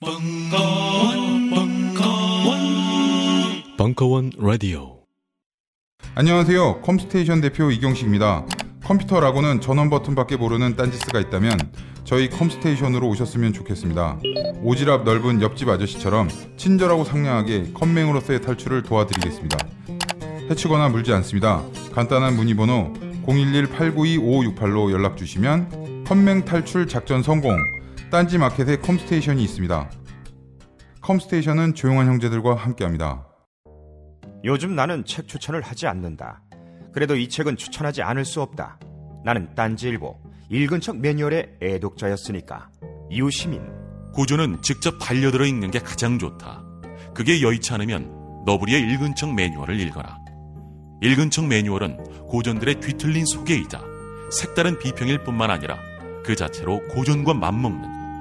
벙커원, 벙커원, 벙커원 라디오. 안녕하세요. 컴스테이션 대표 이경식입니다. 컴퓨터라고는 전원 버튼밖에 모르는 딴지스가 있다면 저희 컴스테이션으로 오셨으면 좋겠습니다. 오지랖 넓은 옆집 아저씨처럼 친절하고 상냥하게 컴맹으로서의 탈출을 도와드리겠습니다. 해치거나 물지 않습니다. 간단한 문의번호 011-892-5568로 연락 주시면 컴맹 탈출 작전 성공 딴지 마켓에 컴스테이션이 있습니다. 컴스테이션은 조용한 형제들과 함께합니다. 요즘 나는 책 추천을 하지 않는다. 그래도 이 책은 추천하지 않을 수 없다. 나는 딴지일보 읽은 척 매뉴얼의 애독자였으니까. 이웃시민 고전은 직접 반려들어 읽는 게 가장 좋다. 그게 여의치 않으면 너부리의 읽은 척 매뉴얼을 읽어라. 읽은 척 매뉴얼은 고전들의 뒤틀린 소개이자 색다른 비평일 뿐만 아니라 그 자체로 고전과 맞먹는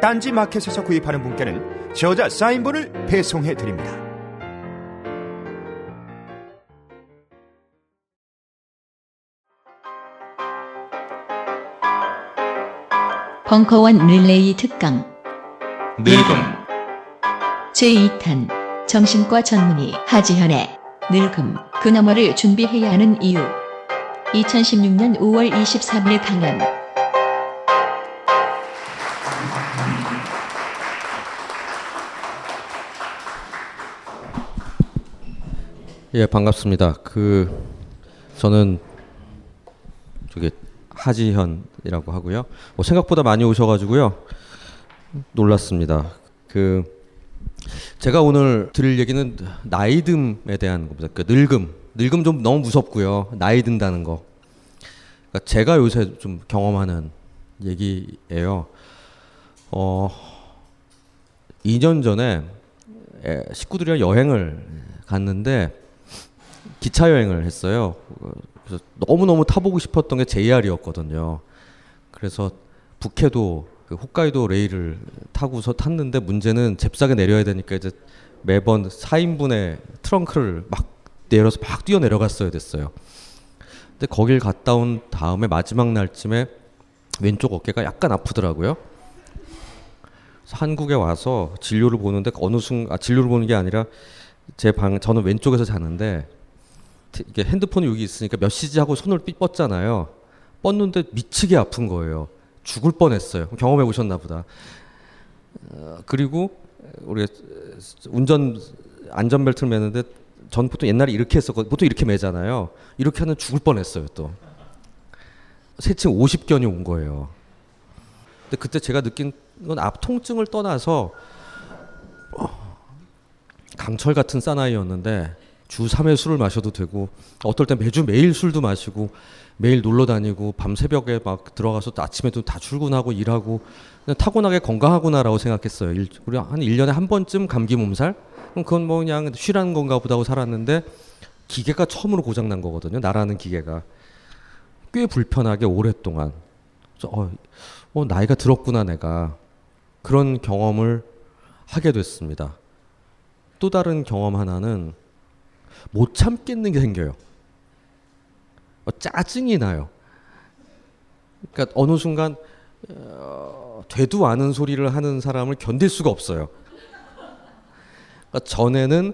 딴지 마켓에서 구입하는 분께는 저자 사인본을 배송해 드립니다. 벙커원 릴레이 특강. 늙음, 제2탄 정신과 전문의 하지현의 늙음. 그 너머를 준비해야 하는 이유. 2016년 5월 23일 강연 예, 반갑습니다. 그 저는 저기 하지현이라고 하고요. 뭐 생각보다 많이 오셔가지고요. 놀랐습니다. 그 제가 오늘 드릴 얘기는 나이듦에 대한 겁니다. 그 늙음, 늙음 좀 너무 무섭고요. 나이 든다는 거. 그러니까 제가 요새 좀 경험하는 얘기예요. 어, 2년 전에 에, 식구들이랑 여행을 갔는데 기차 여행을 했어요. 그래서 너무 너무 타보고 싶었던 게 JR이었거든요. 그래서 북해도 그 홋카이도 레일을 타고서 탔는데 문제는 잽싸게 내려야 되니까 이제 매번 4인분의 트렁크를 막 내려서 막 뛰어 내려갔어야 됐어요. 근데 거길 갔다 온 다음에 마지막 날쯤에 왼쪽 어깨가 약간 아프더라고요. 한국에 와서 진료를 보는데 어느 순간 아, 진료를 보는 게 아니라 제 방 저는 왼쪽에서 자는데 이게 핸드폰이 여기 있으니까 몇 시지 하고 손을 삐 뻗잖아요. 뻗는데 미치게 아픈 거예요. 죽을 뻔했어요. 경험해 보셨나 보다. 어, 그리고 우리 운전 안전벨트를 매는데 전 보통 옛날에 이렇게 했었고 보통 이렇게 매잖아요. 이렇게 하면 죽을 뻔했어요 또. 세층 50견이 온 거예요. 근데 그때 제가 느낀 건 앞 통증을 떠나서 어, 강철 같은 사나이였는데 주 3회 술을 마셔도 되고 어떨 땐 매주 매일 술도 마시고 매일 놀러 다니고 밤 새벽에 막 들어가서 또 아침에도 다 출근하고 일하고 타고나게 건강하구나라고 생각했어요. 일, 우리 한 1년에 한 번쯤 감기 몸살? 그럼 그건 뭐 그냥 쉬라는 건가 보다 하고 살았는데 기계가 처음으로 고장 난 거거든요. 나라는 기계가. 꽤 불편하게 오랫동안. 어, 어, 나이가 들었구나 내가. 그런 경험을 하게 됐습니다. 또 다른 경험 하나는 못 참겠는 게 생겨요. 어, 짜증이 나요. 그러니까 어느 순간 어, 되도 않은 소리를 하는 사람을 견딜 수가 없어요. 그러니까 전에는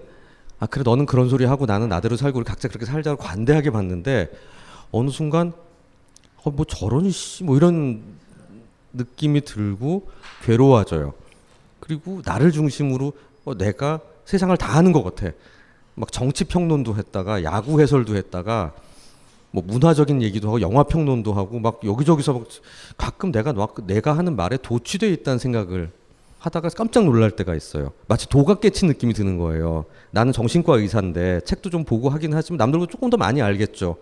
아 그래 너는 그런 소리 하고 나는 나대로 살고 우리 각자 그렇게 살자고 관대하게 봤는데 어느 순간 어, 뭐 저런 씨뭐 이런 느낌이 들고 괴로워져요. 그리고 나를 중심으로 어, 내가 세상을 다 하는 것 같아. 막 정치 평론도 했다가 야구 해설도 했다가 뭐 문화적인 얘기도 하고 영화 평론도 하고 막 여기저기서 막 가끔 내가 막 내가 하는 말에 도취돼 있다는 생각을 하다가 깜짝 놀랄 때가 있어요. 마치 도가 깨친 느낌이 드는 거예요. 나는 정신과 의사인데 책도 좀 보고 하긴 하지만 남들보다 조금 더 많이 알겠죠.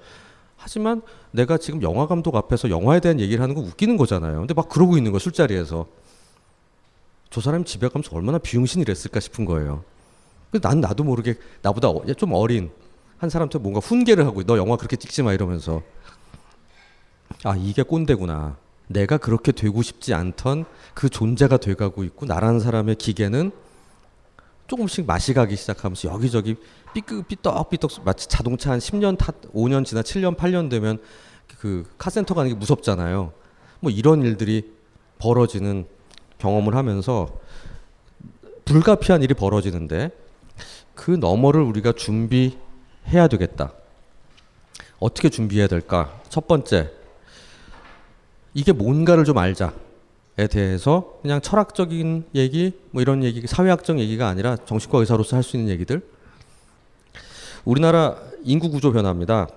하지만 내가 지금 영화 감독 앞에서 영화에 대한 얘기를 하는 거 웃기는 거잖아요. 근데 막 그러고 있는 거 술자리에서 저 사람이 집에 가면서 얼마나 비용신이랬을까 싶은 거예요. 난 나도 모르게 나보다 어- 좀 어린 한 사람한테 뭔가 훈계를 하고 너 영화 그렇게 찍지 마 이러면서 아 이게 꼰대구나. 내가 그렇게 되고 싶지 않던 그 존재가 돼가고 있고 나라는 사람의 기계는 조금씩 맛이 가기 시작하면서 여기저기 삐끗 삐떡삐떡 마치 자동차 한 10년 타 5년 지나 7년 8년 되면 그 카센터 가는 게 무섭잖아요. 뭐 이런 일들이 벌어지는 경험을 하면서 불가피한 일이 벌어지는데 그 너머를 우리가 준비해야 되겠다. 어떻게 준비해야 될까? 첫 번째, 이게 뭔가를 좀 알자에 대해서 그냥 철학적인 얘기, 뭐 이런 얘기, 사회학적 얘기가 아니라 정신과 의사로서 할 수 있는 얘기들. 우리나라 인구 구조 변화입니다.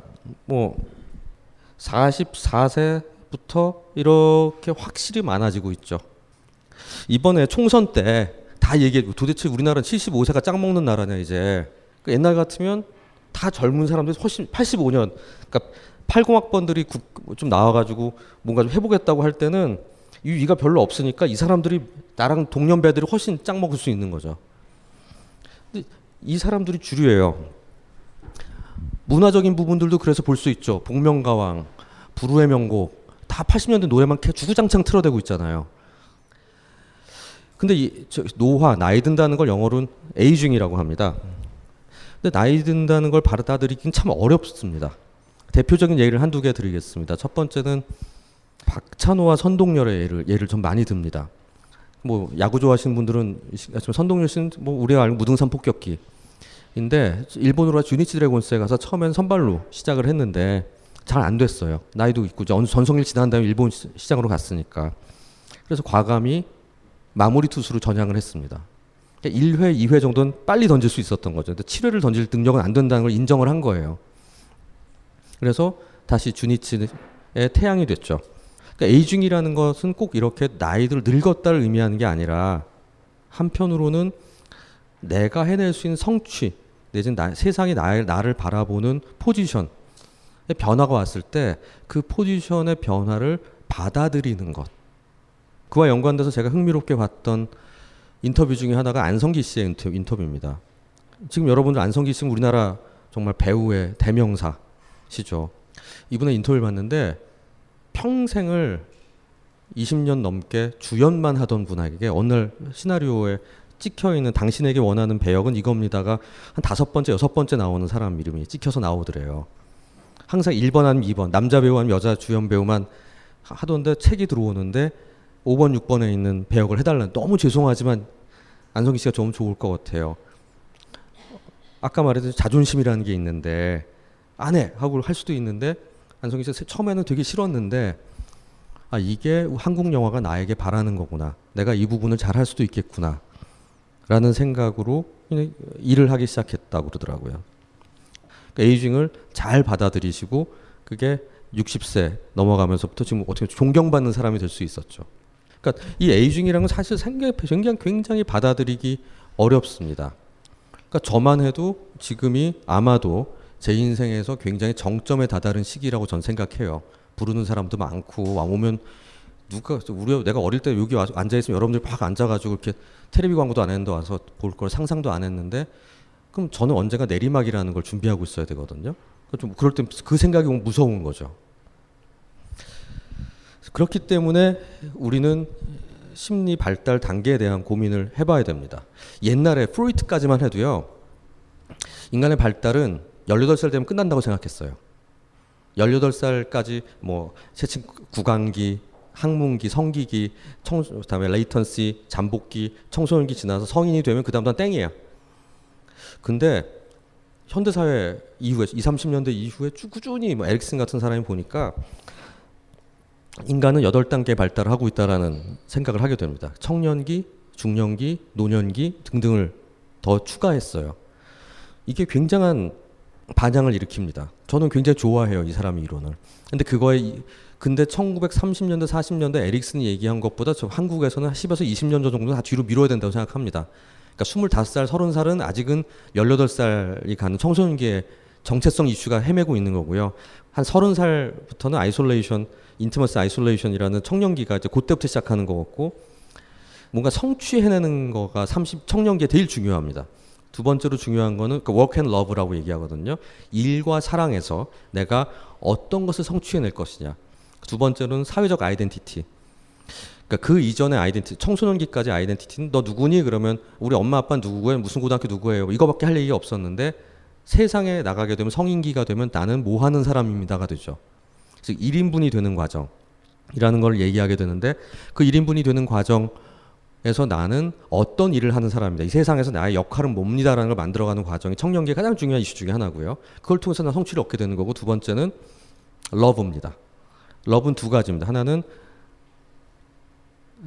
뭐 44세부터 이렇게 확실히 많아지고 있죠. 이번에 총선 때 다 얘기해 도대체 우리나라는 75세가 짱 먹는 나라냐 이제 그 옛날 같으면 다 젊은 사람들이 훨씬 85년 그러니까 80학번들이 좀 나와가지고 뭔가 좀 해보겠다고 할 때는 이 위가 별로 없으니까 이 사람들이 나랑 동년배들이 훨씬 짱 먹을 수 있는 거죠. 근데 이 사람들이 주류예요. 문화적인 부분들도 그래서 볼 수 있죠. 복면가왕, 불후의 명곡 다 80년대 노래만 개 주구장창 틀어대고 있잖아요. 근데 이 저, 노화 나이 든다는 걸 영어로는 에이징이라고 합니다. 근데 나이 든다는 걸 받아들이긴 참 어렵습니다. 대표적인 예를 한두 개 드리겠습니다. 첫 번째는 박찬호와 선동열의 예를 예를 좀 많이 듭니다. 뭐 야구 좋아하시는 분들은 선동열 씨는 뭐 우리가 알는 무등산 폭격기. 인데 일본으로 유니치 드래곤스에 가서 처음엔 선발로 시작을 했는데 잘 안 됐어요. 나이도 있고 전, 전성일 지난 다음에 일본 시- 시장으로 갔으니까. 그래서 과감히 마무리 투수로 전향을 했습니다. 1회, 2회 정도는 빨리 던질 수 있었던 거죠. 근데 7회를 던질 능력은 안 된다는 걸 인정을 한 거예요. 그래서 다시 주니치의 태양이 됐죠. 그러니까 에이징이라는 것은 꼭 이렇게 나이들 늙었다를 의미하는 게 아니라 한편으로는 내가 해낼 수 있는 성취 내지는 나, 세상이 나, 나를 바라보는 포지션의 변화가 왔을 때 그 포지션의 변화를 받아들이는 것 그와 연관돼서 제가 흥미롭게 봤던 인터뷰 중에 하나가 안성기 씨의 인터, 인터뷰입니다. 지금 여러분들 안성기 씨는 우리나라 정말 배우의 대명사시죠. 이분의 인터뷰를 봤는데 평생을 20년 넘게 주연만 하던 분에게 어느 날 시나리오에 찍혀 있는 당신에게 원하는 배역은 이겁니다가 한 다섯 번째 여섯 번째 나오는 사람 이름이 찍혀서 나오더래요. 항상 1번 아니면 2번 남자 배우 아니면 여자 주연 배우만 하던데 책이 들어오는데 5번 6번에 있는 배역을 해달라는 너무 죄송하지만 안성기 씨가 좀 좋을 것 같아요. 아까 말했듯이 자존심이라는 게 있는데 안 해 하고 할 수도 있는데 안성기 씨가 처음에는 되게 싫었는데 아 이게 한국 영화가 나에게 바라는 거구나. 내가 이 부분을 잘 할 수도 있겠구나. 라는 생각으로 일을 하기 시작했다고 그러더라고요. 그러니까 에이징을 잘 받아들이시고 그게 60세 넘어가면서부터 지금 어떻게 존경받는 사람이 될 수 있었죠. 그러니까 이 에이징이라는 건 사실 굉장히, 굉장히 받아들이기 어렵습니다. 그러니까 저만 해도 지금이 아마도 제 인생에서 굉장히 정점에 다다른 시기라고 전 생각해요. 부르는 사람도 많고 와 오면 누가 우리 내가 어릴 때 여기 와서 앉아 있으면 여러분들 막 앉아가지고 이렇게 테레비 광고도 안 했는데 와서 볼 걸 상상도 안 했는데 그럼 저는 언젠가 내리막이라는 걸 준비하고 있어야 되거든요. 그좀 그럴 때 그 생각이 무서운 거죠. 그렇기 때문에 우리는 심리 발달 단계에 대한 고민을 해봐야 됩니다. 옛날에 프로이트까지만 해도요. 인간의 발달은 18살 되면 끝난다고 생각했어요. 18살까지 뭐 세층 구강기, 항문기, 성기기, 청, 그다음에 레이턴시, 잠복기, 청소년기 지나서 성인이 되면 그다음부터 땡이에요. 근데 현대 사회 이후에 2, 30년대 이후에 쭉 꾸준히 뭐 에릭슨 같은 사람이 보니까 인간은 여덟 단계 발달을 하고 있다라는 생각을 하게 됩니다. 청년기, 중년기, 노년기 등등을 더 추가했어요. 이게 굉장한 반향을 일으킵니다. 저는 굉장히 좋아해요, 이 사람의 이론을. 근데 그거에 이- 근데 1930년대, 40년대 에릭슨이 얘기한 것보다 저 한국에서는 10에서 20년 정도 다 뒤로 미뤄야 된다고 생각합니다. 그러니까 25살, 30살은 아직은 18살이 가는 청소년기의 정체성 이슈가 헤매고 있는 거고요. 한 30살부터는 isolation, intimacy isolation이라는 청년기가 이제 그때부터 시작하는 거 같고 뭔가 성취해내는 거가 30 청년기에 제일 중요합니다. 두 번째로 중요한 거는 그 work and love라고 얘기하거든요. 일과 사랑에서 내가 어떤 것을 성취해낼 것이냐. 두 번째로는 사회적 identity. 그러니까 그 이전의 identi 청소년기까지 identity는 너 누구니 그러면 우리 엄마 아빠 누구예요 무슨 고등학교 누구예요 이거밖에 할 얘기가 없었는데 세상에 나가게 되면 성인기가 되면 나는 뭐 하는 사람입니다가 되죠 즉 1인분이 되는 과정이라는 걸 얘기하게 되는데 그 1인분이 되는 과정에서 나는 어떤 일을 하는 사람입니다. 이 세상에서 나의 역할은 뭡니다라는 걸 만들어가는 과정이 청년기의 가장 중요한 이슈 중에 하나고요. 그걸 통해서 나 성취를 얻게 되는 거고 두 번째는 러브입니다. 러브는 두 가지입니다. 하나는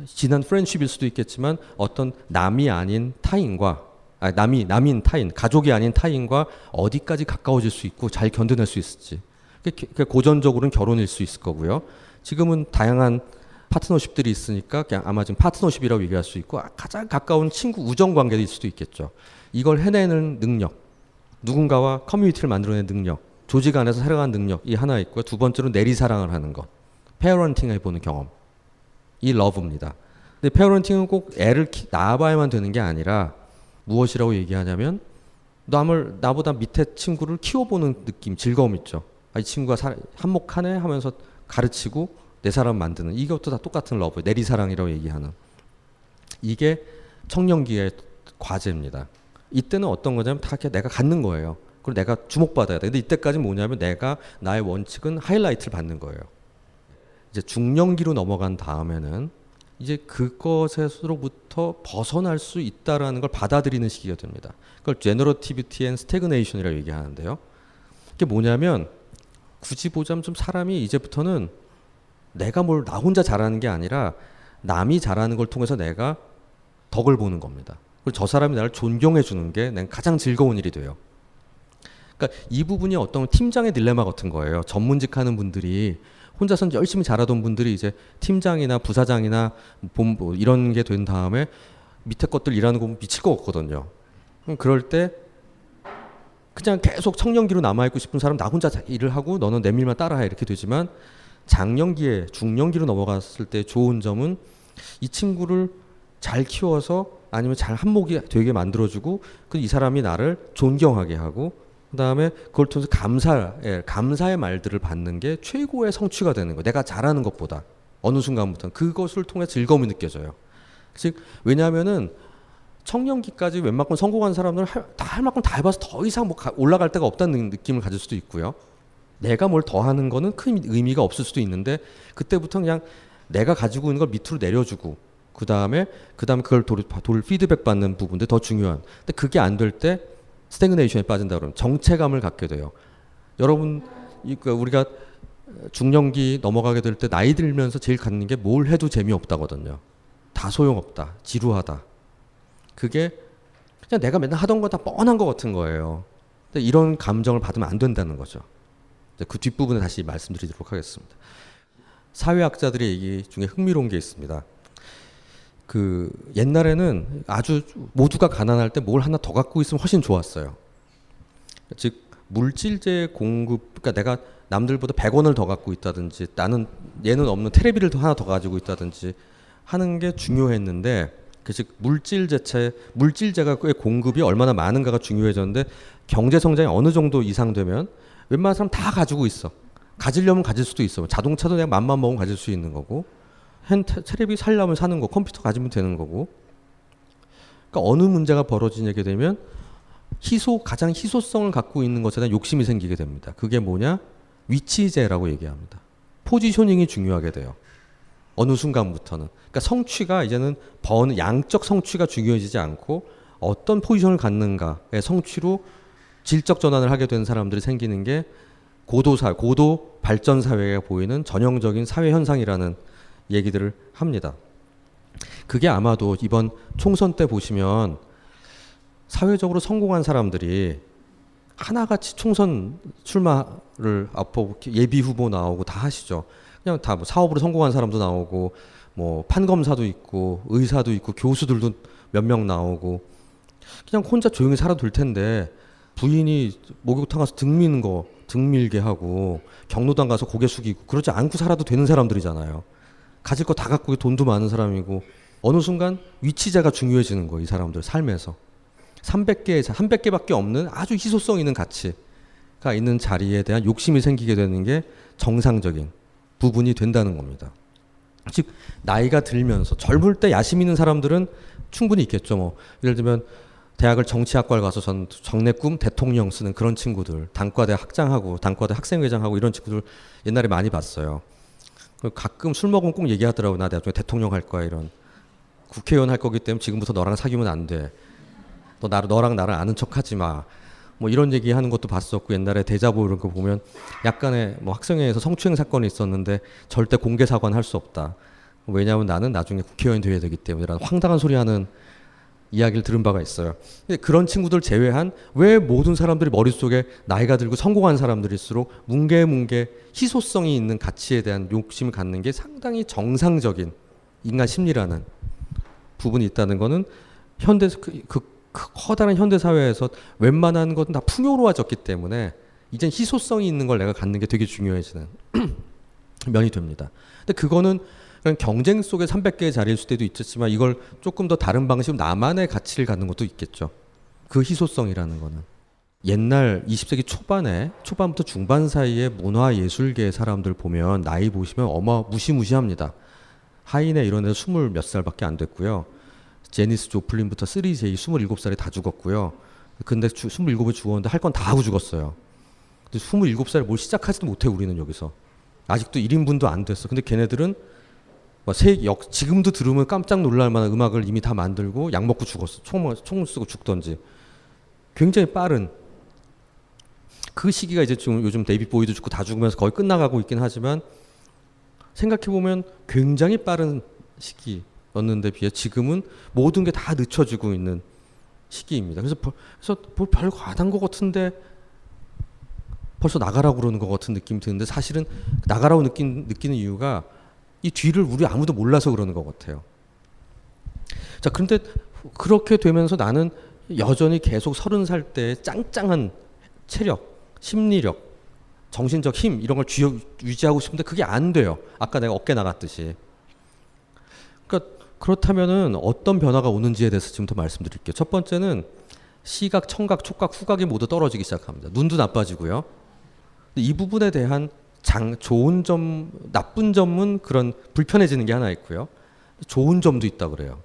지난 프렌십일 수도 있겠지만 어떤 남이 아닌 타인과 아, 남이 남인 타인 가족이 아닌 타인과 어디까지 가까워질 수 있고 잘 견뎌낼 수 있을지 그게 고전적으로는 결혼일 수 있을 거고요. 지금은 다양한 파트너십들이 있으니까 그냥 아마 지금 파트너십이라고 얘기할 수 있고 가장 가까운 친구 우정 관계일 수도 있겠죠. 이걸 해내는 능력 누군가와 커뮤니티를 만들어내는 능력 조직 안에서 살아가는 능력이 하나 있고요. 두 번째로 내리사랑을 하는 것 페어런팅 해보는 경험. 이 love입니다. 근데 parenting은 꼭 애를 키, 낳아봐야만 되는 게 아니라 무엇이라고 얘기하냐면 남을 나보다 밑에 친구를 키워보는 느낌, 즐거움 있죠. 아, 이 친구가 사, 한몫하네 하면서 가르치고 내 사람 만드는 이것도 다 똑같은 love, 내리사랑이라고 얘기하는 이게 청년기의 과제입니다. 이때는 어떤 거냐면 다 내가 갖는 거예요. 그리고 내가 주목받아야 돼. 근데 이때까지 뭐냐면 내가 나의 원칙은 하이라이트를 받는 거예요. 이제 중년기로 넘어간 다음에는 이제 그것에서부터 벗어날 수 있다라는 걸 받아들이는 시기가 됩니다. 그걸 generativity and stagnation이라고 얘기하는데요. 이게 뭐냐면 굳이 보자면 좀 사람이 이제부터는 내가 뭘 나 혼자 잘하는 게 아니라 남이 잘하는 걸 통해서 내가 덕을 보는 겁니다. 그리고 저 사람이 나를 존경해 주는 게 가장 즐거운 일이 돼요. 그러니까 이 부분이 어떤 팀장의 딜레마 같은 거예요. 전문직 하는 분들이 혼자서 열심히 잘하던 분들이 이제 팀장이나 부사장이나 본부 이런 게 된 다음에 밑에 것들 일하는 거 미칠 것 같거든요. 그럴 때 그냥 계속 청년기로 남아있고 싶은 사람 나 혼자 일을 하고 너는 내 밀만 따라해 이렇게 되지만 장년기에 중년기로 넘어갔을 때 좋은 점은 이 친구를 잘 키워서 아니면 잘 한몫이 되게 만들어주고 그 이 사람이 나를 존경하게 하고 그다음에 그걸 통해서 감사, 예, 감사의 말들을 받는 게 최고의 성취가 되는 거. 내가 잘하는 것보다 어느 순간부터 그것을 통해 즐거움이 느껴져요. 즉 왜냐하면은 청년기까지 웬만큼 성공한 사람들 다할 만큼 다 해봐서 더 이상 뭐 올라갈 데가 없다는 느낌을 가질 수도 있고요. 내가 뭘 더 하는 거는 큰 의미가 없을 수도 있는데 그때부터 그냥 내가 가지고 있는 걸 밑으로 내려주고 그 다음에 그 다음에 그걸 돌, 돌 피드백 받는 부분들 더 중요한. 근데 그게 안 될 때 스태그네이션에 빠진다 그러면 정체감을 갖게 돼요. 여러분 그러니까 우리가 중년기 넘어가게 될 때 나이 들면서 제일 갖는 게 뭘 해도 재미없다거든요. 다 소용없다. 지루하다. 그게 그냥 내가 맨날 하던 거다 뻔한 것 같은 거예요. 이런 감정을 받으면 안 된다는 거죠. 그 뒷부분에 다시 말씀드리도록 하겠습니다. 사회학자들의 얘기 중에 흥미로운 게 있습니다. 그 옛날에는 아주 모두가 가난할 때 뭘 하나 더 갖고 있으면 훨씬 좋았어요. 즉 물질재 공급 그러니까 내가 남들보다 100원을 더 갖고 있다든지 나는 얘는 없는 테레비를 더 하나 더 가지고 있다든지 하는 게 중요했는데 그 즉 물질재체 물질재가의 공급이 얼마나 많은가가 중요해졌는데 경제 성장이 어느 정도 이상 되면 웬만한 사람 다 가지고 있어. 가지려면 가질 수도 있어. 자동차도 내가 맘만 먹으면 가질 수 있는 거고 핸 테레비 살려면 사는 거, 컴퓨터 가지면 되는 거고. 그러니까 어느 문제가 벌어지게 되면 희소 가장 희소성을 갖고 있는 것에 대한 욕심이 생기게 됩니다. 그게 뭐냐? 위치제라고 얘기합니다. 포지셔닝이 중요하게 돼요. 어느 순간부터는. 그러니까 성취가 이제는 번 양적 성취가 중요해지지 않고 어떤 포지션을 갖는가의 성취로 질적 전환을 하게 되는 사람들이 생기는 게 고도 사 고도 발전 사회에 보이는 전형적인 사회 현상이라는 얘기들을 합니다. 그게 아마도 이번 총선 때 보시면 사회적으로 성공한 사람들이 하나같이 총선 출마를 앞으로 예비 후보 나오고 다 하시죠. 그냥 다 뭐 사업으로 성공한 사람도 나오고 뭐 판검사도 있고 의사도 있고 교수들도 몇 명 나오고 그냥 혼자 조용히 살아도 될 텐데 부인이 목욕탕 가서 등 미는 거 등 밀게 하고 경로당 가서 고개 숙이고 그러지 않고 살아도 되는 사람들이잖아요. 가질 거 다 갖고 돈도 많은 사람이고 어느 순간 위치자가 중요해지는 거예요. 이 사람들 삶에서. 300개, 300개밖에 없는 아주 희소성 있는 가치가 있는 자리에 대한 욕심이 생기게 되는 게 정상적인 부분이 된다는 겁니다. 즉 나이가 들면서 젊을 때 야심 있는 사람들은 충분히 있겠죠. 뭐 예를 들면 대학을 정치학과를 가서 전 정내 꿈 대통령 쓰는 그런 친구들, 단과대 학장하고 단과대 학생회장하고 이런 친구들 옛날에 많이 봤어요. 가끔 술 먹으면 꼭 얘기하더라고 나 나중에 대통령 할 거야 이런 국회의원 할 거기 때문에 지금부터 너랑 사귀면 안 돼. 너 나, 너랑 나를 아는 척 하지 마. 뭐 이런 얘기 하는 것도 봤었고 옛날에 대자보 이런 거 보면 약간의 뭐 학생회에서 성추행 사건이 있었는데 절대 공개 사과는 할 수 없다. 왜냐하면 나는 나중에 국회의원이 돼야 되기 때문에 라는 황당한 소리 하는 이야기를 들은 바가 있어요. 근데 그런 친구들 제외한 왜 모든 사람들이 머릿속에 나이가 들고 성공한 사람들일수록 뭉게뭉게 희소성이 있는 가치에 대한 욕심을 갖는 게 상당히 정상적인 인간 심리라는 부분이 있다는 거는 현대 그, 그, 그 커다란 현대 사회에서 웬만한 것은 다 풍요로워졌기 때문에 이젠 희소성이 있는 걸 내가 갖는 게 되게 중요해지는 면이 됩니다. 근데 그거는 그런 경쟁 속에 300개의 자리일 수도 있겠지만 이걸 조금 더 다른 방식으로 나만의 가치를 갖는 것도 있겠죠. 그 희소성이라는 거는 옛날 20세기 초반에 초반부터 중반 사이에 문화 예술계 사람들 보면 나이 보시면 어마 무시무시합니다. 하인에 이런 애들 스물 몇 살밖에 안 됐고요. 제니스 조플린부터 3제이 27살에 다 죽었고요. 근데 주, 27에 죽었는데 할 건 다 하고 죽었어요. 근데 27살에 뭘 시작하지도 못해 우리는 여기서. 아직도 1인분도 안 됐어. 근데 걔네들은 뭐 세, 역, 지금도 들으면 깜짝 놀랄 만한 음악을 이미 다 만들고 약 먹고 죽었어. 총, 총을 쓰고 죽던지. 굉장히 빠른 그 시기가 이제 지금 요즘 데이비 보이도 죽고 다 죽으면서 거의 끝나가고 있긴 하지만 생각해 보면 굉장히 빠른 시기 였는데 비해 지금은 모든 게 다 늦춰지고 있는 시기입니다. 그래서 그래서 뭐별 과한 것 같은데 벌써 나가라고 그러는 것 같은 느낌이 드는데 사실은 나가라고 느낀, 느끼는 이유가 이 뒤를 우리 아무도 몰라서 그러는 것 같아요. 자, 그런데 그렇게 되면서 나는 여전히 계속 서른 살 때 짱짱한 체력, 심리력, 정신적 힘 이런 걸 유지하고 싶은데 그게 안 돼요. 아까 내가 어깨 나갔듯이. 그러니까 그렇다면은 어떤 변화가 오는지에 대해서 지금부터 말씀드릴게요. 첫 번째는 시각, 청각, 촉각, 후각이 모두 떨어지기 시작합니다. 눈도 나빠지고요. 이 부분에 대한 장, 좋은 점, 나쁜 점은 그런 불편해지는 게 하나 있고요. 좋은 점도 있다 그래요.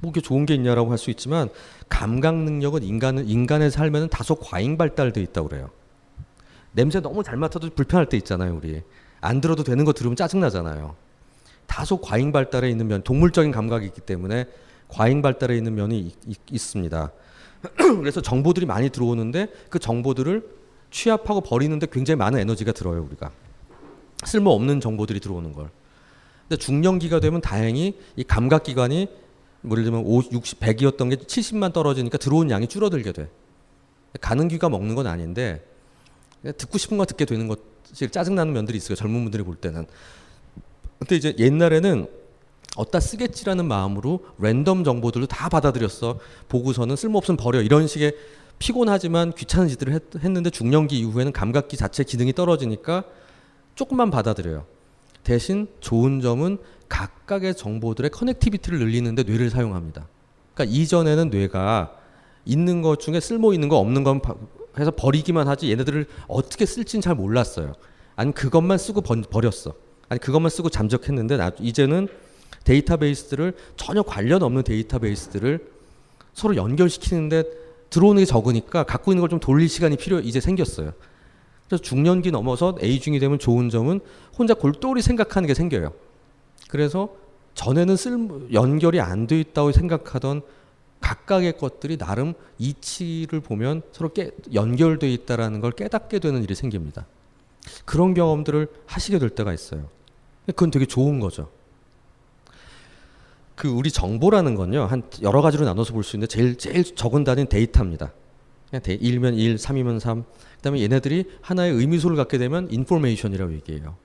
뭐 이게 좋은 게 있냐라고 할 수 있지만 감각 능력은 인간은 인간의 삶에는 다소 과잉 발달돼 있다 그래요. 냄새 너무 잘 맡아도 불편할 때 있잖아요, 우리. 안 들어도 되는 거 들으면 짜증 나잖아요. 다소 과잉 발달해 있는 면, 동물적인 감각이 있기 때문에 과잉 발달해 있는 면이 있, 있습니다. 그래서 정보들이 많이 들어오는데 그 정보들을 취합하고 버리는데 굉장히 많은 에너지가 들어요, 우리가. 쓸모없는 정보들이 들어오는 걸. 근데 중년기가 되면 다행히 이 감각 기관이 뭐 예를 들면 50, 60, 100이었던 게 70만 떨어지니까 들어온 양이 줄어들게 돼. 가는 귀가 먹는 건 아닌데 듣고 싶은 거 듣게 되는 것이 짜증나는 면들이 있어요. 젊은 분들이 볼 때는. 근데 이제 옛날에는 어디다 쓰겠지라는 마음으로 랜덤 정보들도 다 받아들였어. 보고서는 쓸모없으면 버려. 이런 식의 피곤하지만 귀찮은 짓들을 했, 했는데 중년기 이후에는 감각기 자체 기능이 떨어지니까 조금만 받아들여요. 대신 좋은 점은 각각의 정보들의 connectivity를 늘리는데 뇌를 사용합니다. 그러니까 이전에는 뇌가 있는 것 중에 쓸모 있는 거 없는 건 해서 버리기만 하지 얘네들을 어떻게 쓸지는 잘 몰랐어요. 아니 그것만 쓰고 버렸어. 아니 그것만 쓰고 잠적했는데 나, 이제는 데이터베이스들을 전혀 관련 없는 데이터베이스들을 서로 연결시키는데 들어오는 게 적으니까 갖고 있는 걸 좀 돌릴 시간이 필요 이제 생겼어요. 그래서 중년기 넘어서 에이중이 되면 좋은 점은 혼자 골똘히 생각하는 게 생겨요. 그래서 전에는 쓸 연결이 안 돼 있다고 생각하던 각각의 것들이 나름 이치를 보면 서로 깨, 연결돼 있다라는 걸 깨닫게 되는 일이 생깁니다. 그런 경험들을 하시게 될 때가 있어요. 그건 되게 좋은 거죠. 그 우리 정보라는 건요 한 여러 가지로 나눠서 볼 수 있는데 제일 제일 적은 단위는 데이터입니다. 그냥 데, 1면 1, 3이면 3. 그다음에 얘네들이 하나의 의미소를 갖게 되면 인포메이션이라고 얘기해요.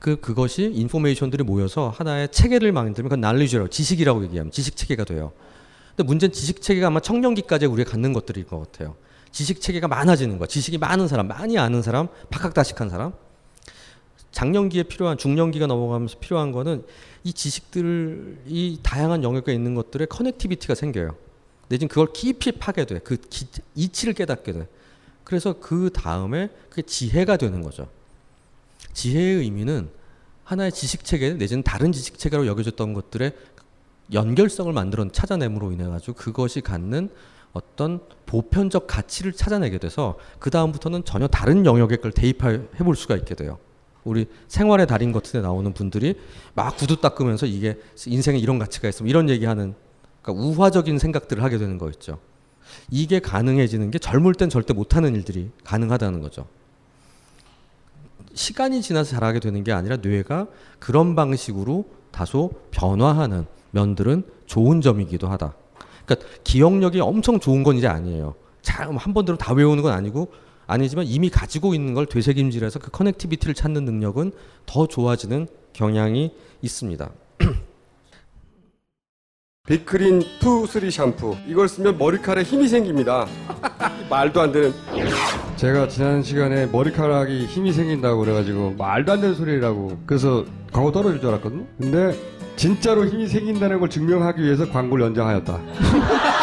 그 그것이 information들이 모여서 하나의 체계를 만들면 그건 날리지라고 지식이라고 얘기하면 지식 체계가 돼요. 근데 문제는 지식 체계가 아마 청년기까지 우리가 갖는 것들일 것 같아요. 지식 체계가 많아지는 거, 지식이 많은 사람, 많이 아는 사람, 박학다식한 사람. 장년기에 필요한 중년기가 넘어가면서 필요한 거는 이 지식들이 다양한 영역에 있는 것들의 connectivity가 생겨요. 내지는 그걸 깊이 파괴돼. 그 기, 이치를 깨닫게 돼. 그래서 그 다음에 그게 지혜가 되는 거죠. 지혜의 의미는 하나의 지식 체계 내지는 다른 지식 체계로 여겨졌던 것들의 연결성을 만들어 찾아냄으로 인해 가지고 그것이 갖는 어떤 보편적 가치를 찾아내게 돼서 그 다음부터는 전혀 다른 영역에 걸 대입해 볼 수가 있게 돼요. 우리 생활의 달인 같은 데 나오는 분들이 막 구두 닦으면서 이게 인생에 이런 가치가 있으면 이런 얘기하는 그러니까 우화적인 생각들을 하게 되는 거 있죠. 이게 가능해지는 게 젊을 땐 절대 못하는 일들이 가능하다는 거죠. 시간이 지나서 잘하게 되는 게 아니라 뇌가 그런 방식으로 다소 변화하는 면들은 좋은 점이기도 하다. 그러니까 기억력이 엄청 좋은 건 이제 아니에요. 잘한 번대로 다 외우는 건 아니고 아니지만 이미 가지고 있는 걸 되새김질해서 그 connectivity를 찾는 능력은 더 좋아지는 경향이 있습니다. 빅크린 two three 샴푸. 이걸 쓰면 머리카락에 힘이 생깁니다. 말도 안 되는. 제가 지난 시간에 머리카락이 힘이 생긴다고 그래가지고 말도 안 되는 소리라고. 그래서 광고 떨어질 줄 알았거든요 근데 진짜로 힘이 생긴다는 걸 증명하기 위해서 광고를 연장하였다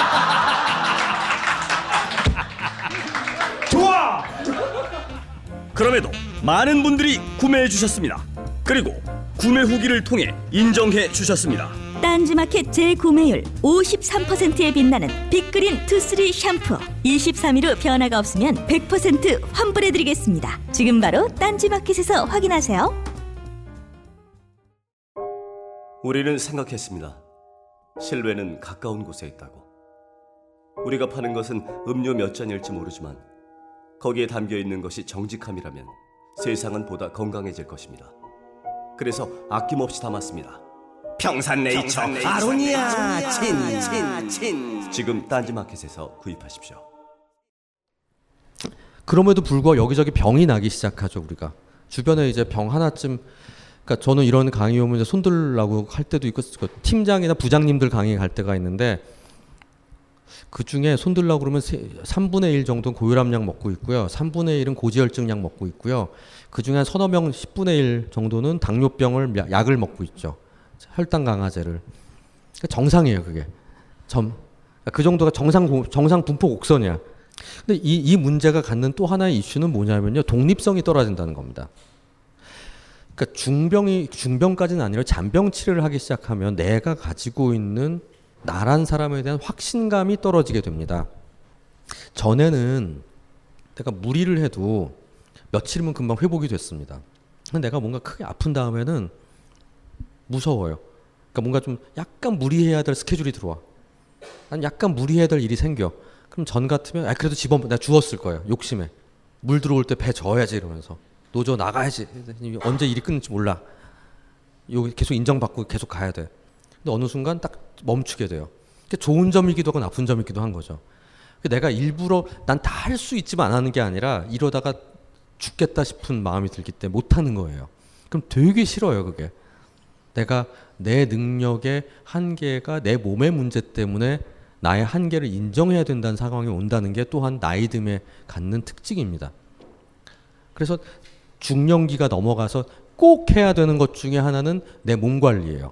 그럼에도 많은 분들이 구매해 주셨습니다. 그리고 구매 후기를 통해 인정해 주셨습니다. 딴지마켓 재구매율 53%에 빛나는 빅그린 투쓰리 샴푸 23일 후 변화가 없으면 100% 환불해드리겠습니다. 지금 바로 딴지마켓에서 확인하세요. 우리는 생각했습니다. 실외는 가까운 곳에 있다고. 우리가 파는 것은 음료 몇 잔일지 모르지만 거기에 담겨 있는 것이 정직함이라면 세상은 보다 건강해질 것입니다. 그래서 아낌없이 담았습니다. 평산네이처. 아로니아 친친친. 지금 딴지마켓에서 구입하십시오. 그럼에도 불구하고 여기저기 병이 나기 시작하죠 우리가. 주변에 이제 병 하나쯤 그러니까 저는 이런 강의 오면 이제 손들라고 할 때도 있고 그 팀장이나 부장님들 강의 갈 때가 있는데 그 중에 손들라고 그러면 3분의 1 정도는 고혈압약 먹고 있고요. 3분의 1은 고지혈증 약 먹고 있고요. 그 중에 한 서너 명 10분의 1 정도는 당뇨병을 야- 약을 먹고 있죠. 혈당 강화제를. 그러니까 정상이에요, 그게. 점. 그 정도가 정상 고- 정상 분포 곡선이야. 근데 이, 이 문제가 갖는 또 하나의 이슈는 뭐냐면요. 독립성이 떨어진다는 겁니다. 그러니까 중병이 중병까지는 아니라 잔병 치료를 하기 시작하면 내가 가지고 있는 나란 사람에 대한 확신감이 떨어지게 됩니다. 전에는 내가 무리를 해도 며칠이면 금방 회복이 됐습니다. 근데 내가 뭔가 크게 아픈 다음에는 무서워요. 그러니까 뭔가 좀 약간 무리해야 될 스케줄이 들어와. 난 약간 무리해야 될 일이 생겨. 그럼 전 같으면 아 그래도 집어 내가 죽었을 거예요. 욕심에. 물 들어올 때 배 저어야지 이러면서 노조 나가야지. 언제 일이 끊을지 몰라. 여기 계속 인정받고 계속 가야 돼. 근데 어느 순간 딱 멈추게 돼요. 좋은 점이기도 하고 나쁜 점이기도 한 거죠. 내가 일부러 난 다 할 수 있지만 안 하는 게 아니라 이러다가 죽겠다 싶은 마음이 들기 때문에 못 하는 거예요. 그럼 되게 싫어요, 그게. 내가 내 능력의 한계가 내 몸의 문제 때문에 나의 한계를 인정해야 된다는 상황이 온다는 게 또한 나이 듦에 갖는 특징입니다. 그래서 중년기가 넘어가서 꼭 해야 되는 것 중에 하나는 내 몸 관리예요.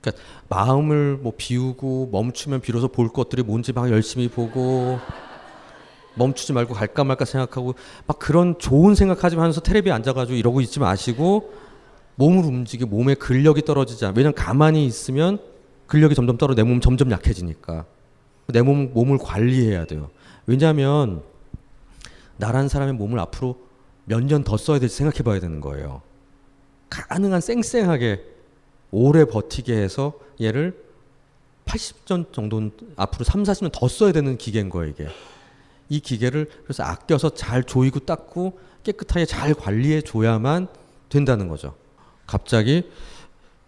그러니까 마음을 뭐 비우고 멈추면 비로소 볼 것들이 뭔지 막 열심히 보고 멈추지 말고 갈까 말까 생각하고 막 그런 좋은 생각하지 면서 테레비에 앉아가지고 이러고 있지 마시고 몸을 움직이 몸의 근력이 떨어지지 않. 왜냐면 가만히 있으면 근력이 점점 떨어 내 몸 점점 약해지니까 내 몸 몸을 관리해야 돼요. 왜냐하면 나란 사람의 몸을 앞으로 몇 년 더 써야 될지 생각해봐야 되는 거예요. 가능한 쌩쌩하게 오래 버티게 해서 얘를 80전 정도는 앞으로 3, 40년 더 써야 되는 기계인 거예요, 이게. 이 기계를 그래서 아껴서 잘 조이고 닦고 깨끗하게 잘 관리해 줘야만 된다는 거죠. 갑자기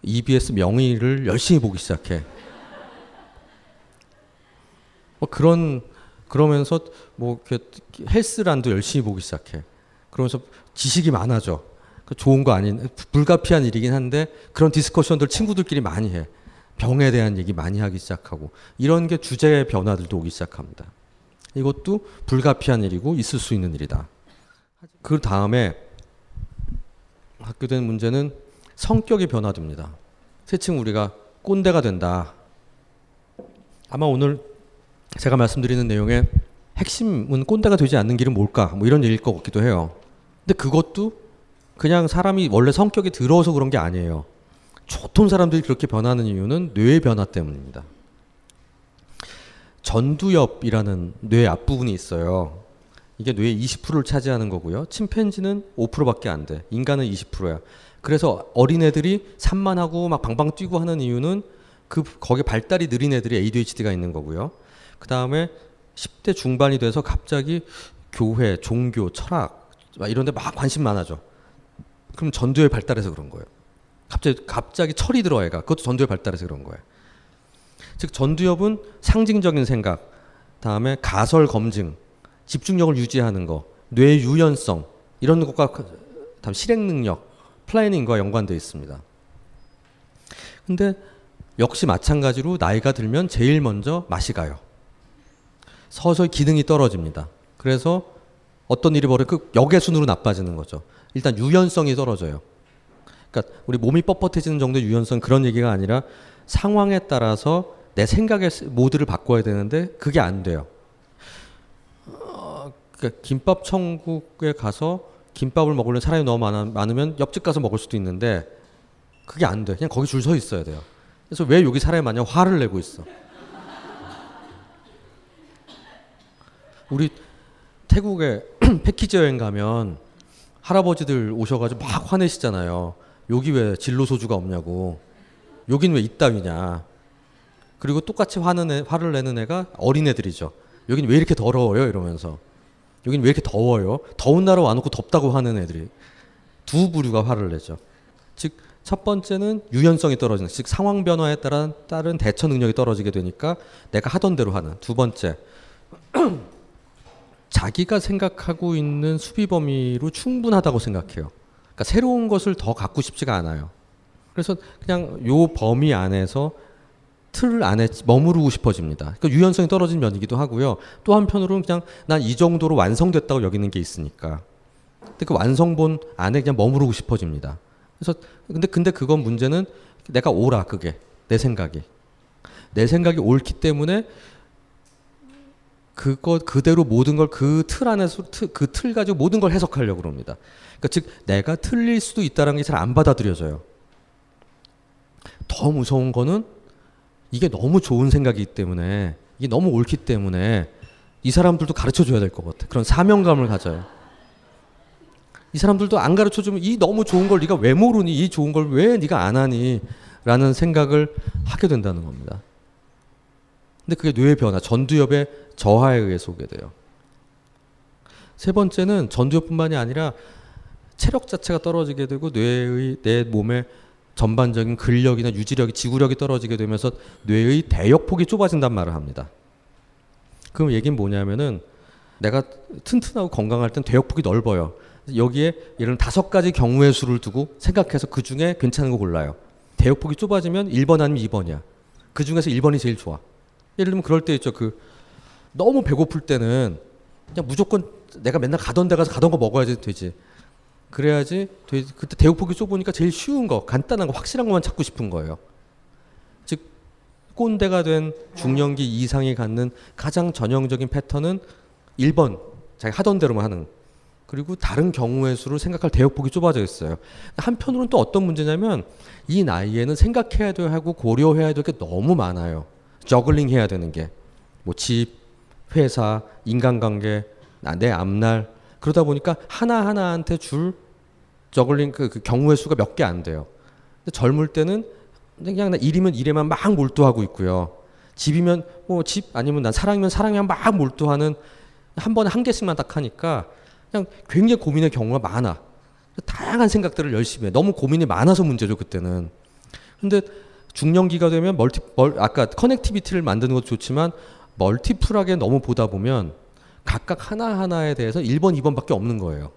EBS 명의를 열심히 보기 시작해. 뭐 그런 그러면서 뭐 헬스란도 열심히 보기 시작해. 그러면서 지식이 많아져. 그 좋은 거 아닌 불가피한 일이긴 한데 그런 디스커션들 친구들끼리 많이 해. 병에 대한 얘기 많이 하기 시작하고 이런 게 주제의 변화들도 오기 시작합니다. 이것도 불가피한 일이고 있을 수 있는 일이다. 그 다음에 갖게 된 문제는 성격이 변화됩니다. 세칭 우리가 꼰대가 된다. 아마 오늘 제가 말씀드리는 내용의 핵심은 꼰대가 되지 않는 길은 뭘까? 뭐 이런 얘기일 것 같기도 해요. 근데 그것도 그냥 사람이 원래 성격이 들어서 그런 게 아니에요. 좋던 사람들이 그렇게 변하는 이유는 뇌의 변화 때문입니다. 전두엽이라는 뇌 앞부분이 있어요. 이게 뇌의 20%를 차지하는 거고요. 침팬지는 5%밖에 안 돼. 인간은 20%야. 그래서 어린애들이 산만하고 막 방방 뛰고 하는 이유는 그 거기 발달이 느린 애들이 ADHD가 있는 거고요. 그 다음에 10대 중반이 돼서 갑자기 교회, 종교, 철학 이런 데 막 관심 많아져. 그럼 전두엽 발달해서 그런 거예요. 갑자기 갑자기 철이 들어 애가. 그것도 전두엽 발달해서 그런 거예요. 즉 전두엽은 상징적인 생각, 다음에 가설 검증, 집중력을 유지하는 거, 뇌 유연성 이런 것과 다음 실행 능력, 플래닝과 연관되어 있습니다. 근데 역시 마찬가지로 나이가 들면 제일 먼저 맛이 가요. 서서히 기능이 떨어집니다. 그래서 어떤 일이 벌어 그 역외순으로 나빠지는 거죠. 일단 유연성이 떨어져요. 그러니까 우리 몸이 뻣뻣해지는 정도의 유연성 그런 얘기가 아니라 상황에 따라서 내 생각의 모드를 바꿔야 되는데 그게 안 돼요. 어, 그러니까 김밥 천국에 가서 김밥을 먹으려면 사람이 너무 많아, 많으면 옆집 가서 먹을 수도 있는데 그게 안 돼. 그냥 거기 줄 서 있어야 돼요. 그래서 왜 여기 사람이 많냐 화를 내고 있어. 우리 태국에 패키지 여행 가면 할아버지들 오셔가지고 막 화내시잖아요. 여기 왜 진로 소주가 없냐고. 여긴 왜 이따위냐. 그리고 똑같이 화는 애, 화를 내는 애가 어린애들이죠. 여긴 왜 이렇게 더러워요? 이러면서. 여긴 왜 이렇게 더워요? 더운 나라 와놓고 덥다고 하는 애들이. 두 부류가 화를 내죠. 즉, 첫 번째는 유연성이 떨어지는, 즉, 상황 변화에 따른, 따른 대처 능력이 떨어지게 되니까 내가 하던 대로 하는. 두 번째. 자기가 생각하고 있는 수비 범위로 충분하다고 생각해요. 그러니까 새로운 것을 더 갖고 싶지가 않아요. 그래서 그냥 요 범위 안에서 틀 안에 머무르고 싶어집니다. 그러니까 유연성이 떨어진 면이기도 하고요. 또 한편으로는 그냥 난 이 정도로 완성됐다고 여기는 게 있으니까. 근데 그 완성본 안에 그냥 머무르고 싶어집니다. 그래서 근데 근데 그건 문제는 내가 옳아 그게 내 생각이 내 생각이 옳기 때문에 그거 그대로 모든 걸 그 틀 안에서 그 틀 가지고 모든 걸 해석하려고 그럽니다. 그러니까 즉 내가 틀릴 수도 있다는 게 잘 안 받아들여져요. 더 무서운 거는 이게 너무 좋은 생각이기 때문에 이게 너무 옳기 때문에 이 사람들도 가르쳐 줘야 될 것 같아. 그런 사명감을 가져요. 이 사람들도 안 가르쳐 주면 이 너무 좋은 걸 네가 왜 모르니? 이 좋은 걸 왜 네가 안 하니? 라는 생각을 하게 된다는 겁니다. 근데 그게 뇌의 변화, 전두엽의 저하에 의해서 오게 돼요. 세 번째는 전두엽뿐만이 아니라 체력 자체가 떨어지게 되고 뇌의 내 몸의 전반적인 근력이나 유지력이 지구력이 떨어지게 되면서 뇌의 대역폭이 좁아진단 말을 합니다. 그럼 얘기는 뭐냐면은 내가 튼튼하고 건강할 땐 대역폭이 넓어요. 여기에 예를 다섯 가지 경우의 수를 두고 생각해서 그 중에 괜찮은 거 골라요. 대역폭이 좁아지면 1번 아니면 2번이야. 그 중에서 1번이 제일 좋아. 예를 들면 그럴 때 있죠. 그 너무 배고플 때는 그냥 무조건 내가 맨날 가던 데 가서 가던 거 먹어야지 되지. 그래야지 되지. 그때 대역폭이 좁으니까 제일 쉬운 거, 간단한 거, 확실한 것만 찾고 싶은 거예요. 즉 꼰대가 된 중년기 이상이 갖는 가장 전형적인 패턴은 1번 자기 하던 대로만 하는 그리고 다른 경우의 수를 생각할 대역폭이 좁아져 있어요. 한편으로는 또 어떤 문제냐면 이 나이에는 생각해야 되고 고려해야 될 게 너무 많아요. 저글링 해야 되는 게. 뭐 집, 회사, 인간관계, 내 앞날. 그러다 보니까 하나 하나한테 줄 저글링 그, 그 경우의 수가 몇 개 안 돼요. 근데 젊을 때는 그냥 나 일이면 일에만 막 몰두하고 있고요. 집이면 뭐 집 아니면 난 사랑이면 사랑에만 막 몰두하는 한 번에 한 개씩만 딱 하니까 그냥 굉장히 고민의 경우가 많아. 다양한 생각들을 열심히 해. 너무 고민이 많아서 문제죠, 그때는. 근데 중년기가 되면 multi, 멀, 아까 connectivity를 만드는 것도 좋지만 multiple하게 너무 보다 보면 각각 하나하나에 대해서 1번, 2번밖에 없는 거예요.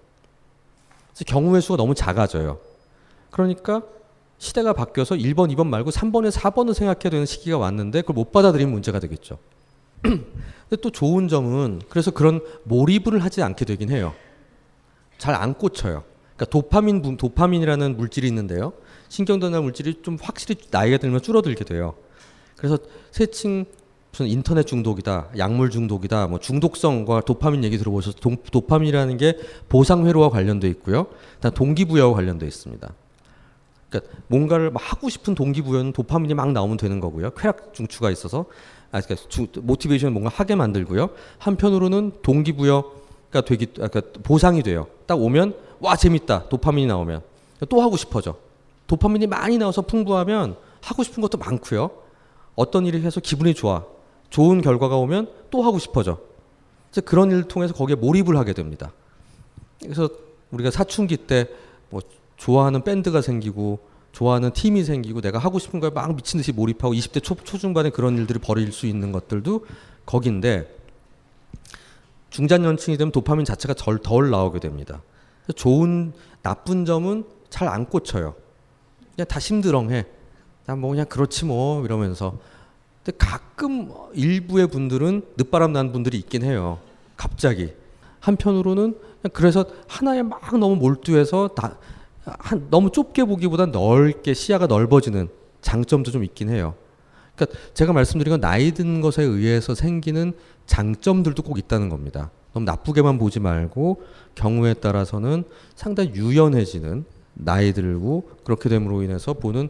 그래서 경우의 수가 너무 작아져요. 그러니까 시대가 바뀌어서 1번, 2번 말고 3번에 4번을 생각해야 되는 시기가 왔는데 그걸 못 받아들이면 문제가 되겠죠. 근데 또 좋은 점은 그래서 그런 몰입을 하지 않게 되긴 해요. 잘 안 꽂혀요. 그러니까 도파민, 도파민이라는 물질이 있는데요. 신경 전달 물질이 좀 확실히 나이가 들면 줄어들게 돼요. 그래서 세층 무슨 인터넷 중독이다, 약물 중독이다, 뭐 중독성과 도파민 얘기 들어보셔서 도, 도파민이라는 게 보상 회로와 관련돼 있고요. 일단 동기부여와 관련돼 있습니다. 그러니까 뭔가를 막 하고 싶은 동기부여는 도파민이 막 나오면 되는 거고요. 쾌락 중추가 있어서 아 그러니까 주, 모티베이션 뭔가 하게 만들고요. 한편으로는 동기부여가 되기 그러니까 보상이 돼요. 딱 오면 와 재밌다. 도파민이 나오면 또 하고 싶어져. 도파민이 많이 나와서 풍부하면 하고 싶은 것도 많고요. 어떤 일을 해서 기분이 좋아. 좋은 결과가 오면 또 하고 싶어져. 그래서 그런 일을 통해서 거기에 몰입을 하게 됩니다. 그래서 우리가 사춘기 때 뭐 좋아하는 밴드가 생기고 좋아하는 팀이 생기고 내가 하고 싶은 거에 막 미친 듯이 몰입하고 20대 초, 초중반에 그런 일들을 벌일 수 있는 것들도 거긴데 중장년층이 되면 도파민 자체가 덜, 덜 나오게 됩니다. 좋은 나쁜 점은 잘 안 꽂혀요. 그냥 다 심드렁해. 난뭐 그냥 그렇지 뭐 이러면서. 근데 가끔 일부의 분들은 늦바람 난 분들이 있긴 해요. 갑자기. 한편으로는 그래서 하나에 막 너무 몰두해서 다, 한, 너무 좁게 보기보다 넓게 시야가 넓어지는 장점도 좀 있긴 해요. 그러니까 제가 말씀드린 건 나이 든 것에 의해서 생기는 장점들도 꼭 있다는 겁니다. 너무 나쁘게만 보지 말고 경우에 따라서는 상당히 유연해지는 나이 들고 그렇게 됨으로 인해서 보는